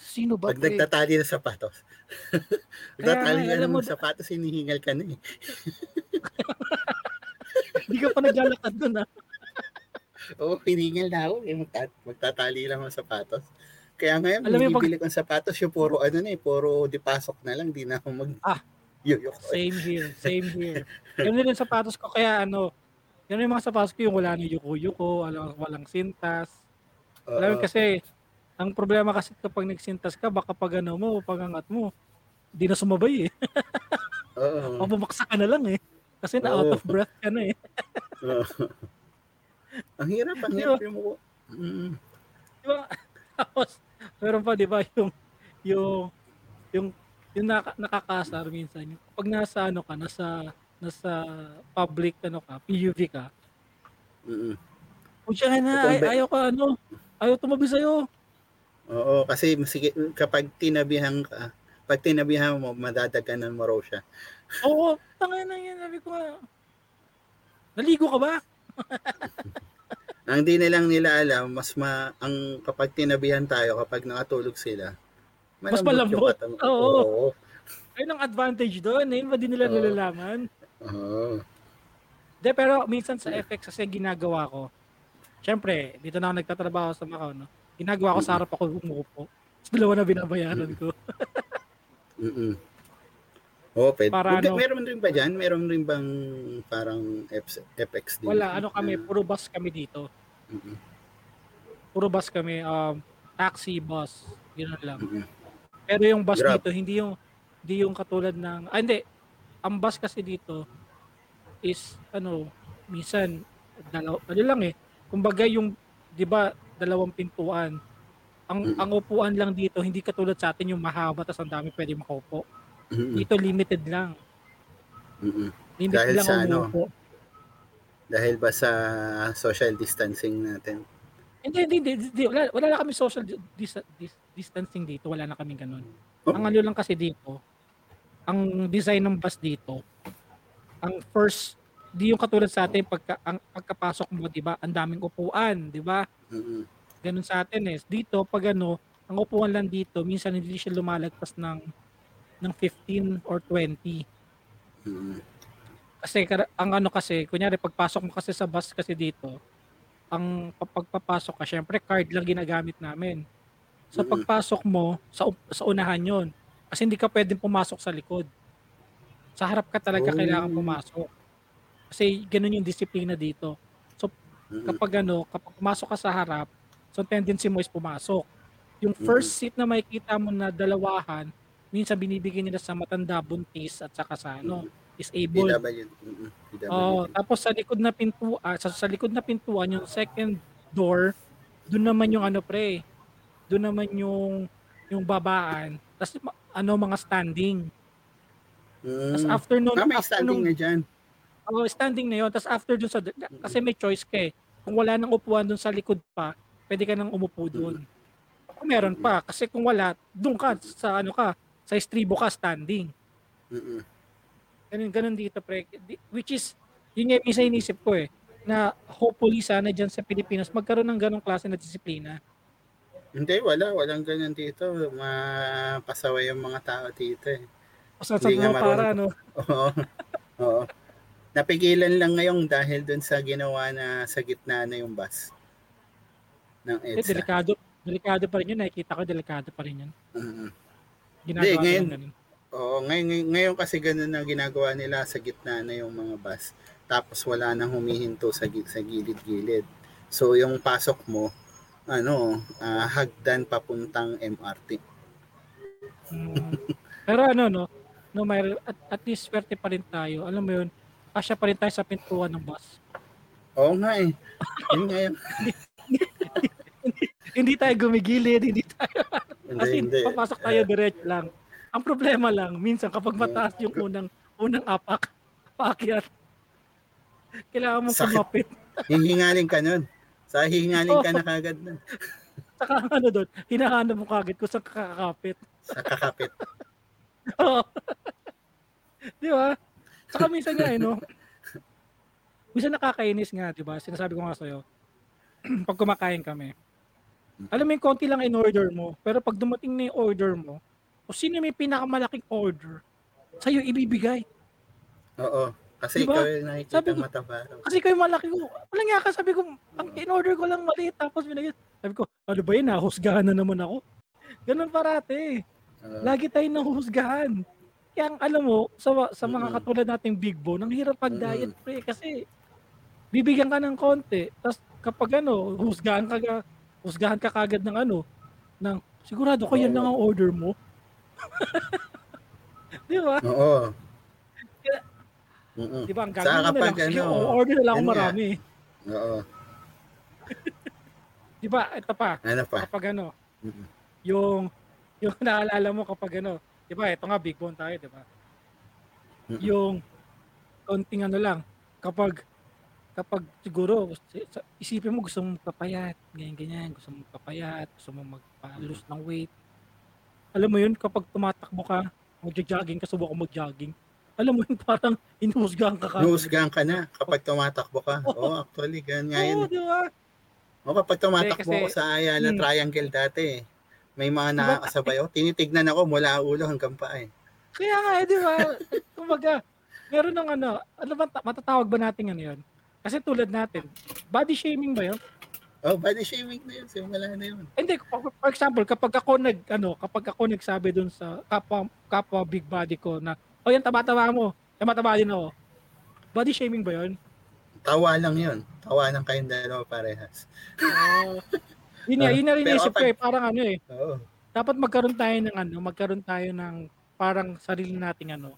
Sino ba? Pag pre? nagtatali ng sapatos. Kaya nagtatali nga, ka alam ng mo- sapatos, hinihingal ka na eh. Hindi ka pa naglalakad dun, ah. Oo, hiningal na ako. Eh, magtat- magtatali lang ng sapatos. Kaya ngayon, Alam mo yung pag- bibili kong sapatos, yung puro ano na eh, puro dipasok na lang, di na ako mag Ah. yuyok. Same here, same here. Ganun din yung sapatos ko, kaya ano, yan yung mga sapatos ko yung wala nang yuko-yuko, walang, walang sintas. Alam mo kasi, ang problema kasi kapag nagsintas ka, baka pag ano mo, pag angat mo, di na sumabay eh. Oo. Mabumaksa ka na lang eh. Kasi na out Oo. of breath ka na eh. Ang hirap, ang hirap yung muko. Mm. Di ba? Tapos, meron pa, di ba, yung, yung, yung, yung naka, nakakasar minsan. Yung Pag nasa ano ka, nasa, nasa public ano ka, PUV ka, Mm. Pucha ka na, ay, ayaw ka ano, ayaw tumabi sa'yo. Oo, kasi sige, kapag tinabihan ka, pag tinabihan mo, madadaganan mo raw siya. Oo, tanga na yan, sabi ko nga. Naligo ka ba? Ang di nilang nila alam, mas ma, ang kapag tinabihan tayo, kapag nakatulog sila, Mas yung malambot. katawan. Oo. Oo. Ayun ang advantage doon, eh, din nila Oo. nalalaman? Oo. De, pero minsan sa FX kasi ginagawa ko, syempre, dito na ako nagtatrabaho sa Macau, no? Ginagawa ko sa harap ako umuupo. Tapos dalawa na binabayaran ko. Mm-mm. Oo, pwede. Para ano? Meron rin ba dyan? Meron rin bang parang F- FX din? Wala, ano kami, puro bus kami dito. Mm-mm. Puro bus kami, um, taxi, bus, gano'n lang. Mm-mm. Pero yung bus Grab. dito, hindi yung, hindi yung katulad ng, ah hindi, ang bus kasi dito is, ano, minsan, dalaw, ano lang eh, kumbaga yung, di ba, dalawang pintuan, ang, Mm. ang upuan lang dito, hindi katulad sa atin yung mahaba, tas ang dami pwede makaupo. Mm-mm. Dito limited lang. Mm-mm. Limited Dahil lang sa ano? umuupo. Dahil ba sa social distancing natin? Hindi, hindi, hindi, hindi, wala, wala na kami social dis- dis- distancing dito, wala na kami ganun. Oh. Ang ano lang kasi dito, ang design ng bus dito, ang first, di yung katulad sa atin, pagka, ang, pagkapasok mo, di ba, ang daming upuan, di ba? Mm-mm. Ganun sa atin eh. Dito, pag ano, ang upuan lang dito, minsan hindi siya lumalagpas ng, ng 15 or 20. Mm-mm. Kasi ang ano kasi, kunyari pagpasok mo kasi sa bus kasi dito, ang pa- pagpapasok ka, syempre card lang ginagamit namin. So Mm-mm. pagpasok mo, sa, sa unahan yon Kasi hindi ka pwedeng pumasok sa likod. Sa harap ka talaga Oh. kailangan pumasok. Kasi ganun yung disiplina dito. Mm-mm. Kapag ano, kapag pumasok ka sa harap, so tendency mo is pumasok. Yung first seat na makikita mo na dalawahan, minsan binibigyan nila sa matanda, buntis, at saka sa ano, disabled. PW. Mm-mm. PW. Oo, tapos sa likod na pintuan, sa, sa likod na pintuan, yung second door, doon naman yung ano pre, doon naman yung yung babaan. Tapos ano mga standing. Tapos Mm. after nun, Ah, may after standing nung- na dyan. oh, standing na yun. Tapos after dun sa, kasi may choice ka eh. Kung wala nang upuan dun sa likod pa, pwede ka nang umupo doon. Kung meron pa, kasi kung wala, doon ka, sa ano ka, sa estribo ka standing. Mm-mm. Ganun, ganun dito, pre. Which is, yun yung isa inisip ko eh, na hopefully sana dyan sa Pilipinas magkaroon ng ganong klase na disiplina. Hindi, wala. Walang ganyan dito. Mapasaway yung mga tao dito eh. O sa, sa Hindi nga mga para, ano, Oo. Oo. Napigilan lang ngayon dahil dun sa ginawa na sa gitna na yung bus ng eh, EDSA. delikado, delikado pa rin yun. Nakikita ko, delikado pa rin yun. Mm-mm. Ginagawa ko ngayon- ng ganun. Oo, ngayon, ngayon, ngayon kasi ganun na ginagawa nila sa gitna na yung mga bus. Tapos wala nang humihinto sa, sa gilid-gilid. So yung pasok mo, ano, ah, hagdan papuntang MRT. Mm. Pero ano, no, no may, at, at least swerte pa rin tayo. Alam mo yun, kasya pa rin tayo sa pintuan ng bus. Oo nga eh. Yun nga yun. Hindi tayo gumigilid, hindi tayo, Hindi, as in, hindi. papasok tayo diretso lang. Ang problema lang, minsan kapag mataas yung unang, unang apak, paakyat, kailangan mong Sakit. kumapit. Hihingalin ka nun. Sa hihingalin ka na kagad nun. Saka ano doon, hinahanap mo kagad kung saan ka kakapit. Sa kakapit. Oo. di ba? Saka minsan nga, eh, no? Minsan nakakainis nga, di ba? Sinasabi ko nga sa'yo, pag kumakain kami, alam mo yung konti lang in order mo, pero pag dumating na yung order mo, kung sino may pinakamalaking order, sa'yo ibibigay. Oo. Kasi Diba? ikaw yung nakikita Sabi ko- mataba. Kasi kayo malaki ko. Wala nga ka, sabi ko, ang in-order ko lang maliit, tapos binigay. Sabi ko, ano ba yun, nahusgahan na naman ako. Ganun parate. Oo. Lagi tayo nahusgahan. Kaya ang alam mo, sa, sa mga Mm-mm. katulad nating big bone, ang hirap pag-diet pre kasi bibigyan ka ng konti. Tapos kapag ano, husgahan ka- husgahan ka kagad ng ano, ng sigurado ko yan lang ang order mo. Di ba? Oo. Mm-mm. Di ba? Ang gagawin na lang. Sige, ano, order na lang ako yun nga. marami. Oo. Di ba? Ito pa. Ano pa? Kapag ano, Mm-mm. yung yung naalala mo kapag ano, 'di ba? Ito nga big bone tayo, 'di ba? Mm-mm. Yung konting ano lang kapag kapag siguro isipin mo gusto mo magpapayat, ganyan ganyan, gusto mo magpapayat, gusto mo magpa-lose ng weight. Alam mo yun, kapag tumatakbo ka, magja-jogging ka, subukan mag-jogging. Alam mo yun, parang inuhusgahan ka ka. Nuhusgahan ka na kapag tumatakbo ka. Oo, actually, ganyan nga yun. Oo, di ba? O kapag tumatakbo ako sa Ayala Hmm. Triangle dati, may mga nakakasabay ako. Tinitignan ako mula ulo hanggang paa eh. Kaya nga, eh, di ba? Kumbaga, meron ng ano, ano ba, ta- matatawag ba natin ano yun? Kasi tulad natin, body shaming ba yun? Oh, body shaming na yun. Simula na yun. Hindi, for for example, kapag ako nag, ano, kapag ako nagsabi dun sa kapwa, kapwa big body ko na O yan, taba-taba mo. Taba-taba din ako. Body shaming ba yun? Tawa lang yun. Tawa lang kayong dalawa parehas. Oo. yun nga, yun na rin isip ko eh. Parang ano eh. Oo. Dapat magkaroon tayo ng ano, magkaroon tayo ng parang sarili nating ano.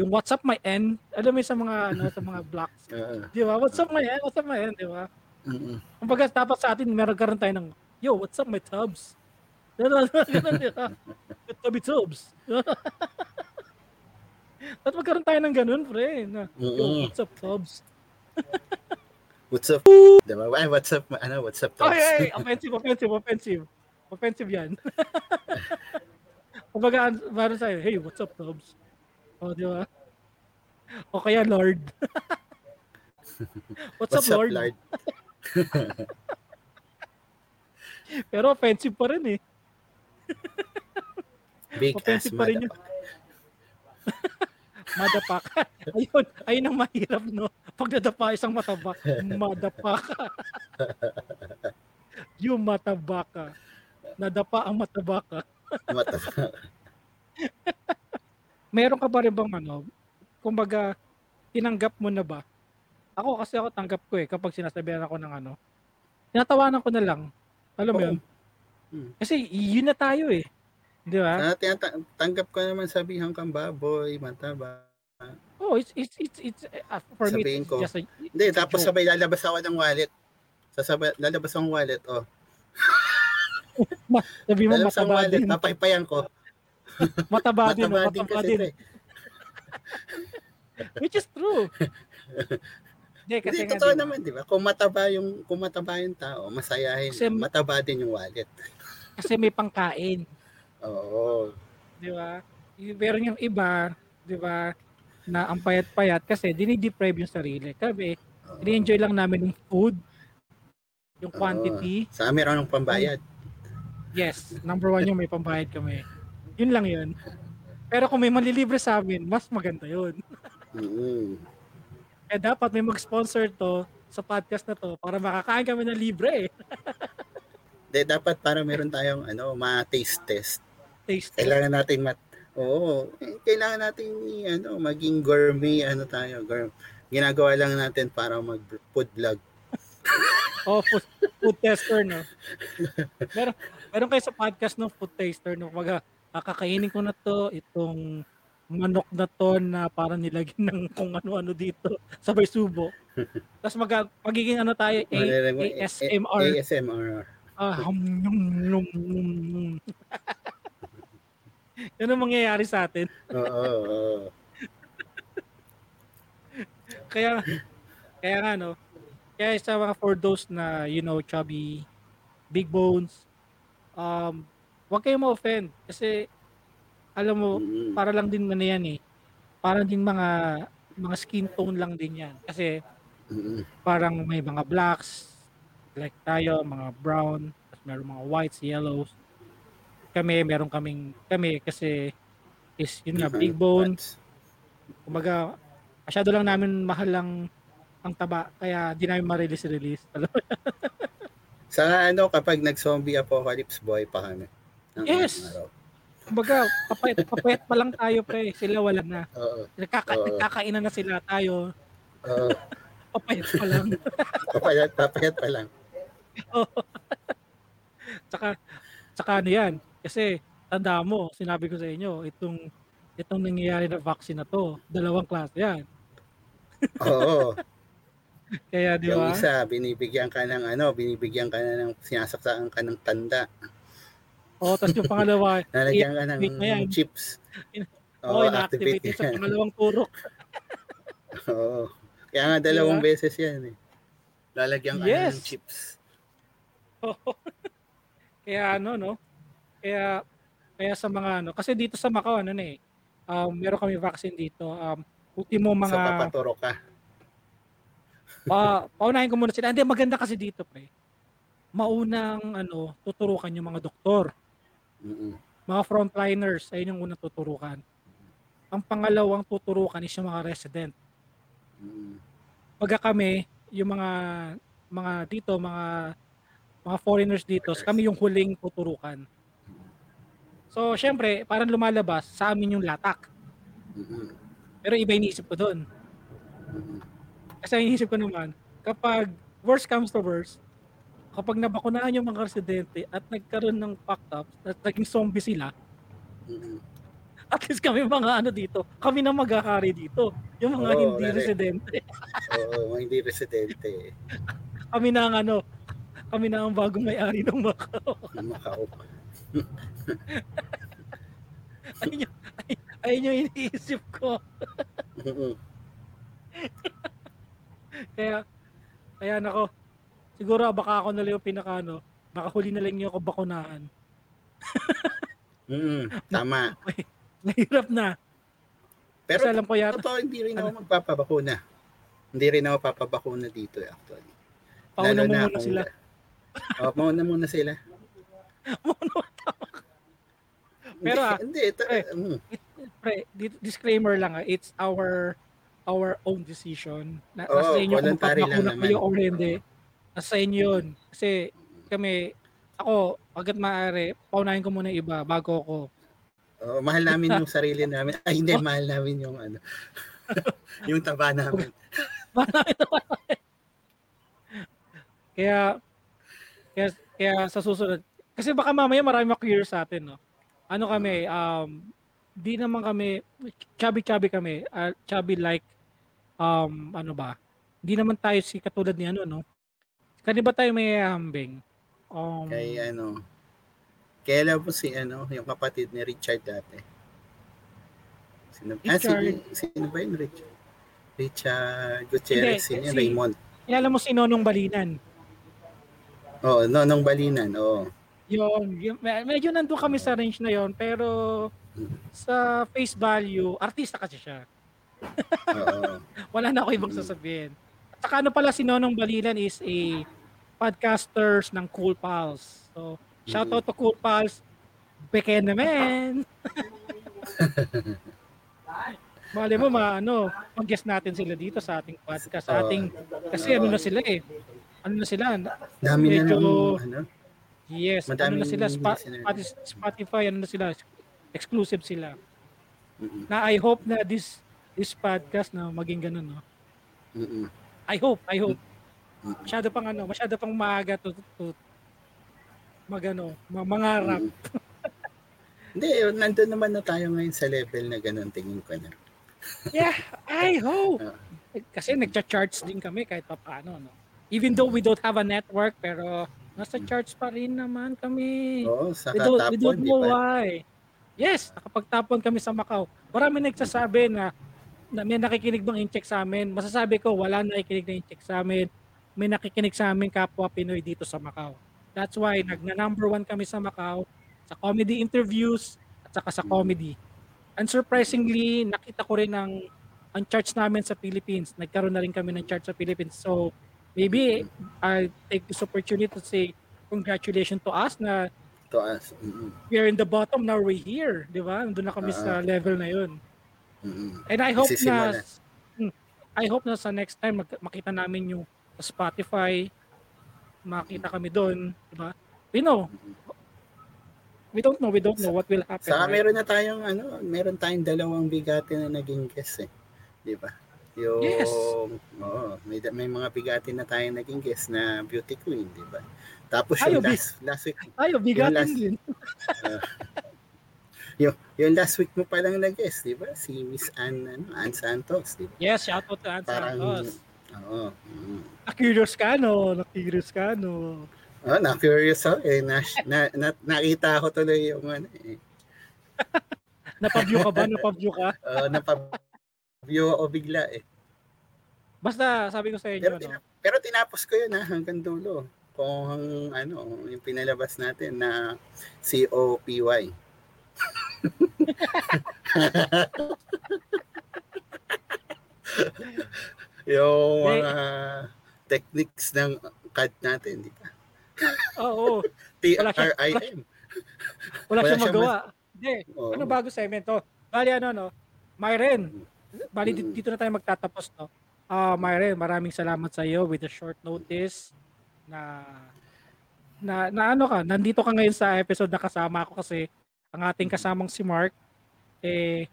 Yung what's up my N, alam mo sa mga ano, sa mga blocks. Oo. Di ba? What's up my N? What's up my N? Di ba? Mm-mm. Kumbaga, dapat sa atin, meron karoon tayo ng, yo, what's up my tubs? Ganun, ganun, di ba? Tubby tubs. Dapat magkaroon tayo ng ganun, pre. Na, yo, what's up, tubs? What's up? Diba? Ay, what's up? Ano, what's up? Ay, Tops? ay, offensive, offensive, offensive. Offensive yan. Kumbaga, meron sa'yo, hey, what's up, Tubs? O, di ba? O kaya, Lord. what's, up, Lord? Pero offensive pa rin eh. Big ass Offensive pa rin yun. Madapak. ayun, ayun ang mahirap, no? Pag nadapa isang mataba, madapak. Yung mataba ka. Nadapa ang mataba ka. Motherfucker. Meron ka ba rin bang ano, kumbaga, tinanggap mo na ba? Ako kasi ako tanggap ko eh, kapag sinasabihan ako ng ano, tinatawanan ko na lang. Alam mo yun? Hmm. Kasi yun na tayo eh. Di ba? Ah, tinata- tanggap ko naman sabihan kang baboy, mataba. Oh, it's, it's, it's, it's, uh, for me, Sabihin it's ko. just a, Hindi, it's a tapos sabay lalabas ako ng wallet. Sasabay, lalabas ang wallet, oh. sabi mo Lalabas ang mataba wallet, din. papaypayan ko. Mataba din, Mataba din mataba kasi din. eh. Which is true. Hindi, kasi Hindi, totoo di ba? naman, di ba? Kung mataba yung, kung mataba yung tao, masayahin. Kasi- mataba din yung wallet. Kasi may pangkain. Oo. Di ba? Pero yung iba, di ba, na ang payat-payat kasi dinideprive yung sarili. Kami, Oo. ini-enjoy lang namin yung food, yung Oo. quantity. Sa amin raw ng pambayad. Yes, number one yung may pambayad kami. Yun lang yun. Pero kung may manlilibre sa amin, mas maganda yun. Mm. Eh dapat may mag-sponsor to sa podcast na to para makakain kami ng libre eh. De, dapat para meron tayong ano, ma-taste test. Taste. Kailangan natin mat Oo, eh, kailangan natin ano, maging gourmet ano tayo, gourmet. Ginagawa lang natin para mag food vlog. Oh, food, food tester, no? meron, meron kayo sa podcast no, food taster, no? Kumbaga, ah, kakainin ko na to, itong manok na to na parang nilagyan ng kung ano-ano dito, sabay subo. Tapos mag, magiging ano tayo, A, ASMR. ASMR. Ah, hum, num, num, num. Yan ang mangyayari sa atin. Oo, oo, oo. Kaya, kaya nga, no? Kaya sa mga for those na, you know, chubby, big bones, um, huwag kayong ma-offend. Kasi, alam mo, Mm. para lang din ano yan eh. Parang din mga, mga skin tone lang din yan. Kasi, Mm. parang may mga blacks, like tayo, mga brown, tapos meron mga whites, yellows. Kami, meron kaming, kami kasi is yun nga, big bone. Kumbaga, masyado lang namin mahal lang ang taba, kaya di namin ma-release-release. Sa ano, kapag nag-zombie apocalypse, boy pa kami. Yes. araw. Kumbaga, papayat, papayat pa lang tayo, pre. Sila wala na. Oo. Nagkaka, Oo. nagkakainan na sila tayo. Oo. Papayat pa lang. papayat, papayat pa lang. tsaka, tsaka ano yan. Kasi, tanda mo, sinabi ko sa inyo, itong itong nangyayari na vaccine na to, dalawang klase yan. Oo. Kaya, di Yung ba? isa, binibigyan ka ng ano, binibigyan ka na ng, sinasaksakan ka ng tanda. O, tapos yung pangalawa, Nalagyan ka ng yan. chips. oh, ina-activate yun sa yan. pangalawang turok. Oo. Kaya nga dalawang Diba? beses yan eh. Lalagyan ka Yes. ng chips. Kaya ano, no? Kaya, kaya sa mga ano, kasi dito sa Macau, ano na eh, um, meron kami vaccine dito. Um, ultimo mga, papaturo ka. pa, paunahin ko muna sila. Hindi, maganda kasi dito, pre. Maunang, ano, tuturukan yung mga doktor. Mm-mm. Mga frontliners, ayun yung unang tuturukan. Ang pangalawang tuturukan is yung mga resident. Mm-mm. Pagka kami, yung mga, mga dito, mga, mga foreigners dito, kami yung huling tuturukan. So, syempre, parang lumalabas sa amin yung latak. Pero iba iniisip ko doon. Kasi iniisip ko naman, kapag worst comes to worst, kapag nabakunahan yung mga residente at nagkaroon ng fucked up, at naging zombie sila, Mm. at least kami mga ano dito, kami na magkakari dito. Yung mga Oo, hindi correct. residente. Oo, mga hindi residente. Kami na ang ano, kami na ang bagong may-ari ng Macau. Macau. ayun, yung, ay- ayun yung iniisip ko. Mm. Kaya, kaya nako, siguro baka ako na lang yung pinaka ano, baka huli na lang niyo ako bakunahan. Mm. Tama. Mahirap na. Pero Kasi alam ko yata, totoo, hindi rin ako magpapabakuna. Hindi rin ako papabakuna dito eh, actually. pauna mo muna sila. Oh, mauna muna sila. Pero, ah, hindi, ito, eh, mm, Pre, di- disclaimer lang ah, it's our our own decision. Na, Oo, nasa inyo kung magpapakuna naman. kayo or hindi. Nasa inyo yun. Kasi kami, ako, agad maaari, paunahin ko muna iba bago ako. oh, mahal namin yung sarili namin. Ay, hindi, mahal namin yung ano. yung taba namin. Kaya, kaya, kaya sa susunod, kasi baka mamaya marami ma-curious sa atin, no? Ano kami, um, di naman kami, chubby-chubby kami, uh, chubby like, um, ano ba, di naman tayo si katulad ni ano, no? Kani ba tayo may hambing? Um, Kay ano, kailan po si ano, yung kapatid ni Richard dati. Sino, ah, Richard. sino, ba yun, Richard? Richard Gutierrez, Hindi, yun yun, si- Raymond. kilala mo si Nonong Balinan. Oo, oh, no, nung balinan, oo. Yun, yun, me- medyo nandun kami sa range na yon pero sa face value, artista kasi siya. Oo. Wala na ako ibang sasabihin. Saka ano pala si Nonong Balilan is a podcasters ng Cool Pals. So, shout out to Cool Pals. Beke naman. Mali mo ma ano, mag-guest natin sila dito sa ating podcast, sa ating kasi ano na sila eh. Ano na sila? Dami na nung, ano, Yes, ano Madaming na sila. Spotify, Spotify ano na sila exclusive sila. Na I hope na this this podcast na maging ganun no. mm, mm, I hope, I hope. Mm. Masyado pang ano, masyado pang maaga to, to magano, ma- mangarap. mm. Hindi, nandun naman na tayo ngayon sa level na ganun, tingin ko na. Yeah, I hope. Ah. Kasi nagcha-charts din kami kahit pa paano, no. Even though we don't have a network, pero nasa charts pa rin naman kami. Oo, sa we don't, we don't know why. Yes, nakapagtapon kami sa Macau. Marami nagsasabi na, na may nakikinig bang in-check sa amin. Masasabi ko, wala nakikinig na in-check sa amin. May nakikinig sa amin kapwa Pinoy dito sa Macau. That's why nagna number one kami sa Macau sa comedy interviews at saka sa comedy. Unsurprisingly, nakita ko rin ang ang charts namin sa Philippines. Nagkaroon na rin kami ng charts sa Philippines. So, maybe I take this opportunity to say congratulations to us na To us. Mm, we are in the bottom, now we're here. Di ba? Nandun na kami sa level na yun. Mm, mm. And I hope Nagsisimula. na Hmm. I hope na sa next time mag- makita namin yung Spotify, makita kami doon, di ba? We know. We don't know, we don't know what will happen. Saka right? meron na tayong ano, meron tayong dalawang bigati na naging guest eh. 'Di ba? Yung Yes. Oo, may may mga bigati na tayong naging guest na beauty queen, 'di ba? Tapos Ay, yung last, last week, Ay, bigatin last- din. yung, yung last week mo pa lang nag-guest, 'di ba? Si Miss Ann, ano, Ann Santos, 'di ba? Yes, shout out to Ann Parang Santos. Oo. Mm. Na-curious ka, no? Na-curious ka, no? Oh, na curious ako eh. Na, na, na, nakita ko tuloy yung ano eh. Napaview ka ba? Napaview ka? Uh, napab-view ako bigla eh. Basta, sabi ko sa inyo, Pero, no? tina- pero tinapos ko yun ha, hanggang dulo. Kung ano, yung pinalabas natin na COPY. yung mga techniques ng CAD natin, di ba? Oo, Wala siya- T-R-I-M. wala, Wala siyang siyang magawa. Hindi, Oo. ano bago segment to? Bali, ano, no? Myren, bali, di- Mm. dito na tayo magtatapos, no? Ah, Myren, maraming salamat sa iyo with a short notice na na, na ano ka, nandito ka ngayon sa episode na kasama ako kasi ang ating kasamang si Mark eh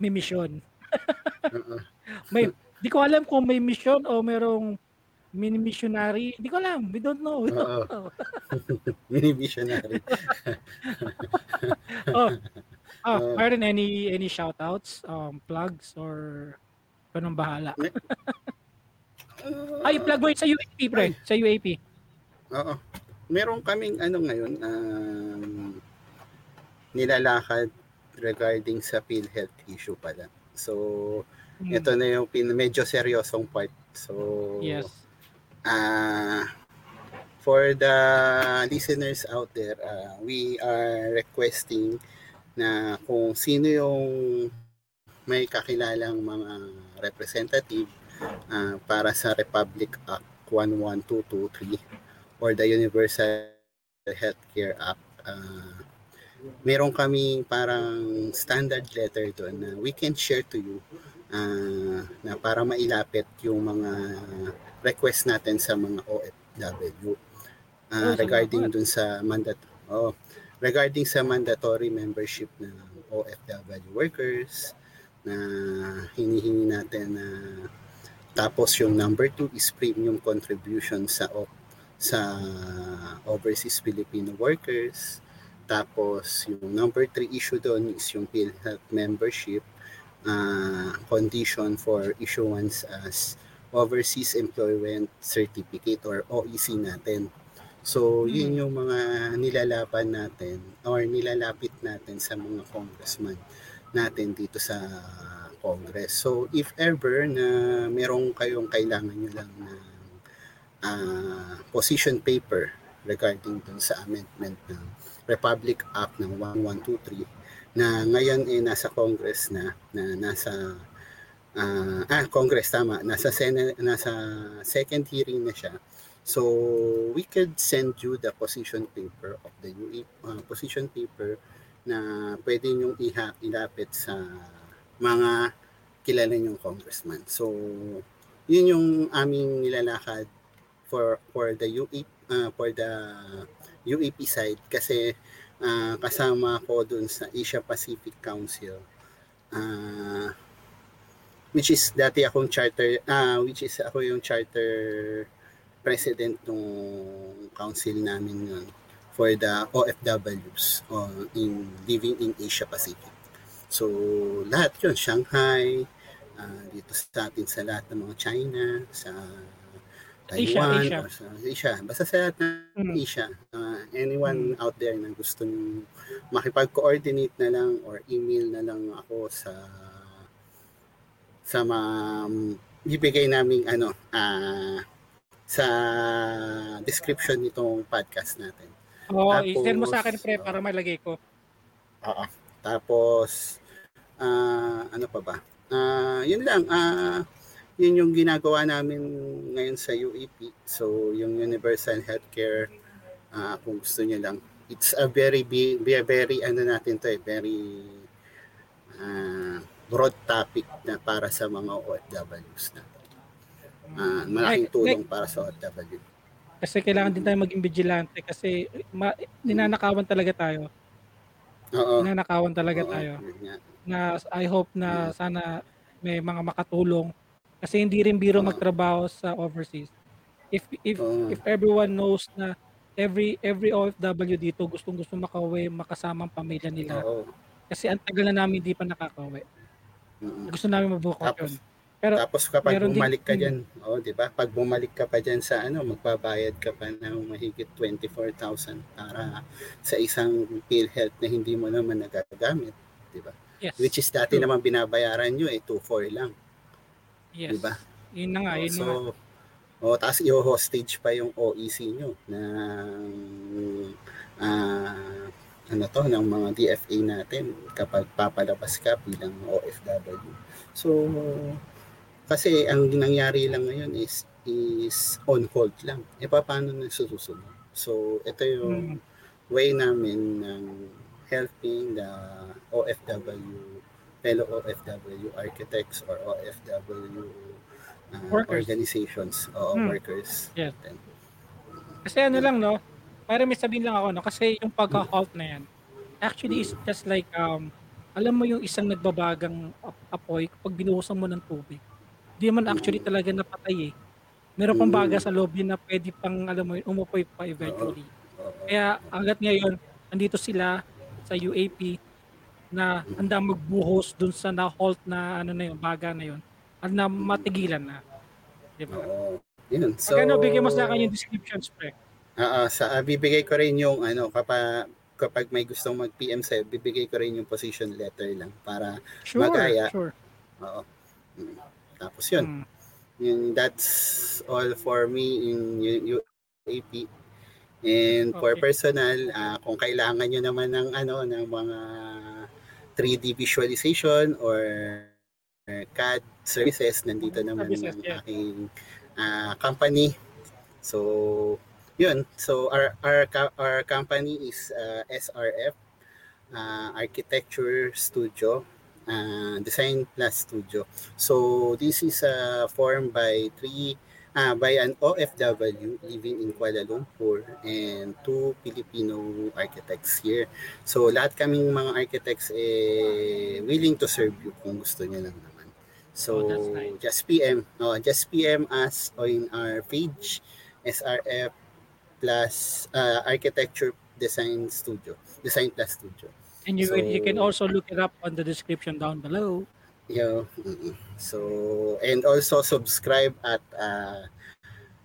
may mission. May, di ko alam kung may mission o merong mini missionary. Di ko alam. We don't know. We don't know. Mini visionary. oh, oh, Oo. Myron, any any shoutouts, um, plugs or kanong bahala? Ay, plug mo sa UAP, pre. Sa UAP. Oo. Meron kaming ano ngayon, um, nilalakad regarding sa PhilHealth issue pala. So, Hmm. ito na yung pin- medyo seryosong part. So, Yes. ah for the listeners out there, ah, we are requesting na kung sino yung may kakilalang mga representative ah, para sa Republic Act 11223 or the Universal Healthcare Act. ah, meron kami parang standard letter doon na we can share to you ah, na para mailapit yung mga request natin sa mga OFW Oh, Ah, regarding salamat. dun sa mandat oh, regarding sa mandatory membership ng OFW workers na hinihingi natin na tapos yung number two is premium contribution sa o- sa overseas Filipino workers tapos yung number three issue doon is yung PhilHealth membership ah, condition for issuance as overseas employment certificate or OEC natin. So, yun yung mga nilalaban natin or nilalapit natin sa mga congressman natin dito sa Congress. So, if ever na merong kayong kailangan nyo lang ng ah, position paper regarding dun sa amendment ng Republic Act ng 1123 na ngayon eh nasa Congress na, na nasa ah, ah Congress tama, nasa Senate, nasa second hearing na siya. So we could send you the position paper of the UE uh, position paper na pwede niyong iha ilapit sa mga kilala niyong congressman. So yun yung aming nilalakad for for the UE uh, for the UAP side kasi ah, kasama ko dun sa Asia Pacific Council ah which is dati akong charter ah which is ako yung charter president ng council namin yun for the OFWs uh, in living in Asia Pacific. So lahat yun, Shanghai, ah, dito sa atin sa lahat ng mga China, sa Taiwan, Asia. sa Asia. Basta sa lahat ng Mm. Asia. Ah, anyone out there na gusto makipag-coordinate na lang or email na lang ako sa sa mga bibigay naming ano ah sa description nitong podcast natin. Oo, Tapos, i-send mo sa akin, pre, oh. para malagay ko. Oo. Tapos ah ano pa ba? Ah, yun lang. Ah, yun yung ginagawa namin ngayon sa UEP. So, yung Universal Healthcare ah kung gusto niyo lang. It's a very big, very, very ano natin to eh, very ah, broad topic na para sa mga OFWs natin. Ah, malaking tulong para sa OFW. Kasi kailangan din tayo maging vigilante kasi ma- ninanakawan talaga tayo. Oo. Ninanakawan talaga Oo, tayo. yun nga. Na I hope na sana may mga makatulong kasi hindi rin biro magtrabaho sa overseas. If if if everyone knows na every every OFW dito gustong-gusto makauwi, makasama ang pamilya nila. Oo. Kasi ang tagal na namin hindi pa nakakauwi. Mm. Gusto namin mabukod Tapos, yun. Pero Tapos kapag bumalik ka diyan, oh, 'di ba? Pag bumalik ka pa diyan sa ano, magbabayad ka pa ng mahigit 24,000 para sa isang PhilHealth na hindi mo naman nagagamit, 'di ba? yes. Which is dati True. naman binabayaran nyo eh 2.4 lang, yes. 'di ba? Yun na nga, yun so na nga. Oh, tapos i-hostage pa yung OEC nyo na ah ano to ng mga DFA natin kapag papalabas ka bilang OFW. So kasi ang nangyari lang ngayon is is on hold lang. E paano na susunod? So ito yung Mm. way namin ng helping the OFW fellow OFW architects or OFW uh, Workers. organizations o Hmm. workers. Yes. Then, Kasi ano lang no, para may sabihin lang ako no, kasi yung pagka-halt na yan, actually is just like um alam mo yung isang nagbabagang ap- apoy kapag binuhusan mo ng tubig. Hindi man actually talaga napatay eh. Meron pang baga sa loob yun na pwede pang, alam mo yun, umupoy pa eventually. Kaya hanggat ngayon, andito sila sa UAP na handa magbuhos dun sa na-halt na ano na yun, baga na yun, at na matigilan na. Di ba? Oo. Yun. So, Pag ano, bigyan mo sa akin yung descriptions, pre. Oo, sa ah, bibigay ko rin yung ano kapag kapag may gustong mag-PM sa bibigay ko rin yung position letter lang para Sure, Magaya. sure. oo. Mm. Tapos yun, Mm. yun that's all for me in UAP. And for Okay. personal, ah, kung kailangan nyo naman ng ano ng mga 3D visualization or or CAD services, nandito naman Services, ang yeah. aking ah, company. So, yun. So, our, our, our company is uh, SRF, uh, Architecture Studio, uh, Design Plus Studio. So, this is uh, formed by three, uh, by an OFW living in Kuala Lumpur and two Filipino architects here. So, lahat kaming mga architects eh, willing to serve you kung gusto niya lang naman. So, Oh, nice. just PM, no, just PM us on our page, SRF plus uh, Architecture Design Studio, Design Plus Studio. And you, you can So- also look it up on the description down below. Yeah. mm-mm. So, and also subscribe at uh,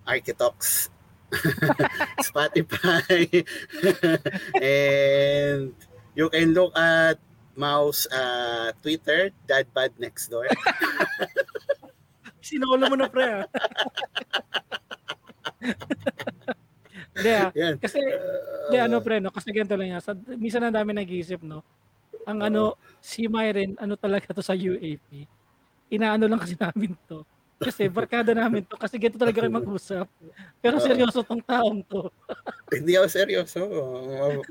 Architox Spotify. and you can look at Mouse uh, Twitter, Dad Bad Next Door. Sinolo mo na, pre. ah. Hindi ah. Yan. Kasi, hindi ano, pre, no? Kasi ganito lang yan. Sa, minsan ang dami nag-iisip, no? Ang ano, si Myren, ano talaga to sa UAP. Inaano lang kasi namin to. Kasi barkada namin to. Kasi ganito talaga kayo mag-usap. Pero seryoso tong taong to. Hindi ako seryoso.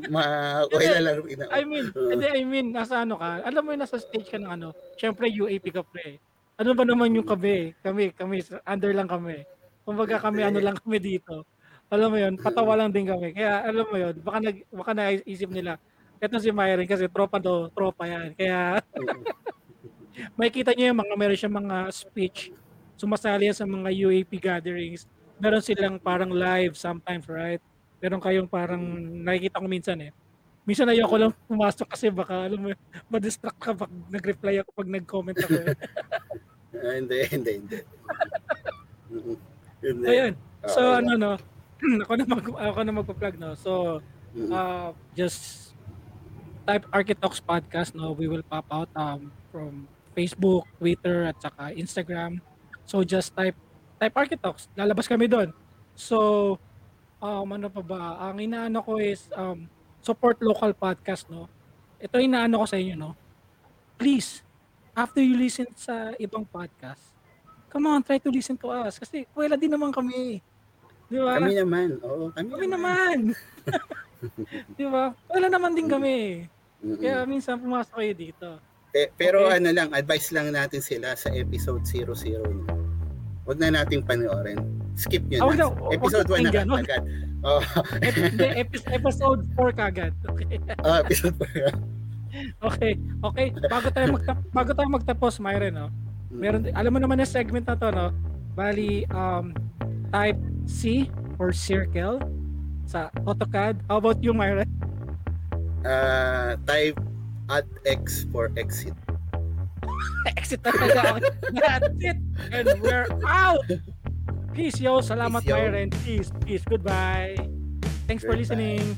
Ma, okay na lang. ina- I mean, hindi, I mean, nasa ano ka, alam mo yung nasa stage ka ng ano, syempre UAP ka pre. Ano ba naman yung kami? Kami, kami, under lang kami. Kumbaga kami, ano lang kami dito. Alam mo yun, patawa lang din kami. Kaya alam mo yun, baka, nag, baka naisip nila, eto si Myron kasi tropa to, tropa yan. Kaya makikita niyo yung mga, meron siyang mga speech, sumasali yan sa mga UAP gatherings. Meron silang parang live sometimes, right? Meron kayong parang nakikita ko minsan eh. Minsan ayoko lang pumasok kasi baka alam mo, ma-distract ka pag nag-reply ako pag nag-comment ako. eh. Ah, hindi, hindi, hindi. Hindi. Ayun. So Oo. ano no, ako na mag ako na magpa-plug no. So Mm-mm. uh, just type Architox podcast no. We will pop out um from Facebook, Twitter at saka Instagram. So just type type Architox. Lalabas kami doon. So um ano pa ba? Ang inaano ko is um support local podcast no. Ito inaano ko sa inyo no. Please after you listen sa ibang podcast, come on, try to listen to us kasi wala din naman kami. Di ba? Kami naman. Oo, kami, Kami naman. Di ba? Wala naman din kami. Mm-mm. Kaya minsan pumasok kayo dito. Pe- pero Okay. ano lang, advice lang natin sila sa episode 00 na. Huwag na nating panoorin. Skip nyo Ah, wag na. wag Episode na 1 na pakinggan, wag. agad. Oh, Ep- episode 4 kagad. Okay. oh, episode 4. Okay. Okay. Bago tayo magta- bago tayo magtapos, Myron, no. Meron alam mo naman yung segment na to, no. Bali um type C or circle sa AutoCAD. How about you, Myron? Uh, type at X for exit. Exit talaga. That's it. And we're out. Peace, yo. Salamat, Peace, yo. Myron. Peace. Peace. Goodbye. Thanks for Goodbye. listening.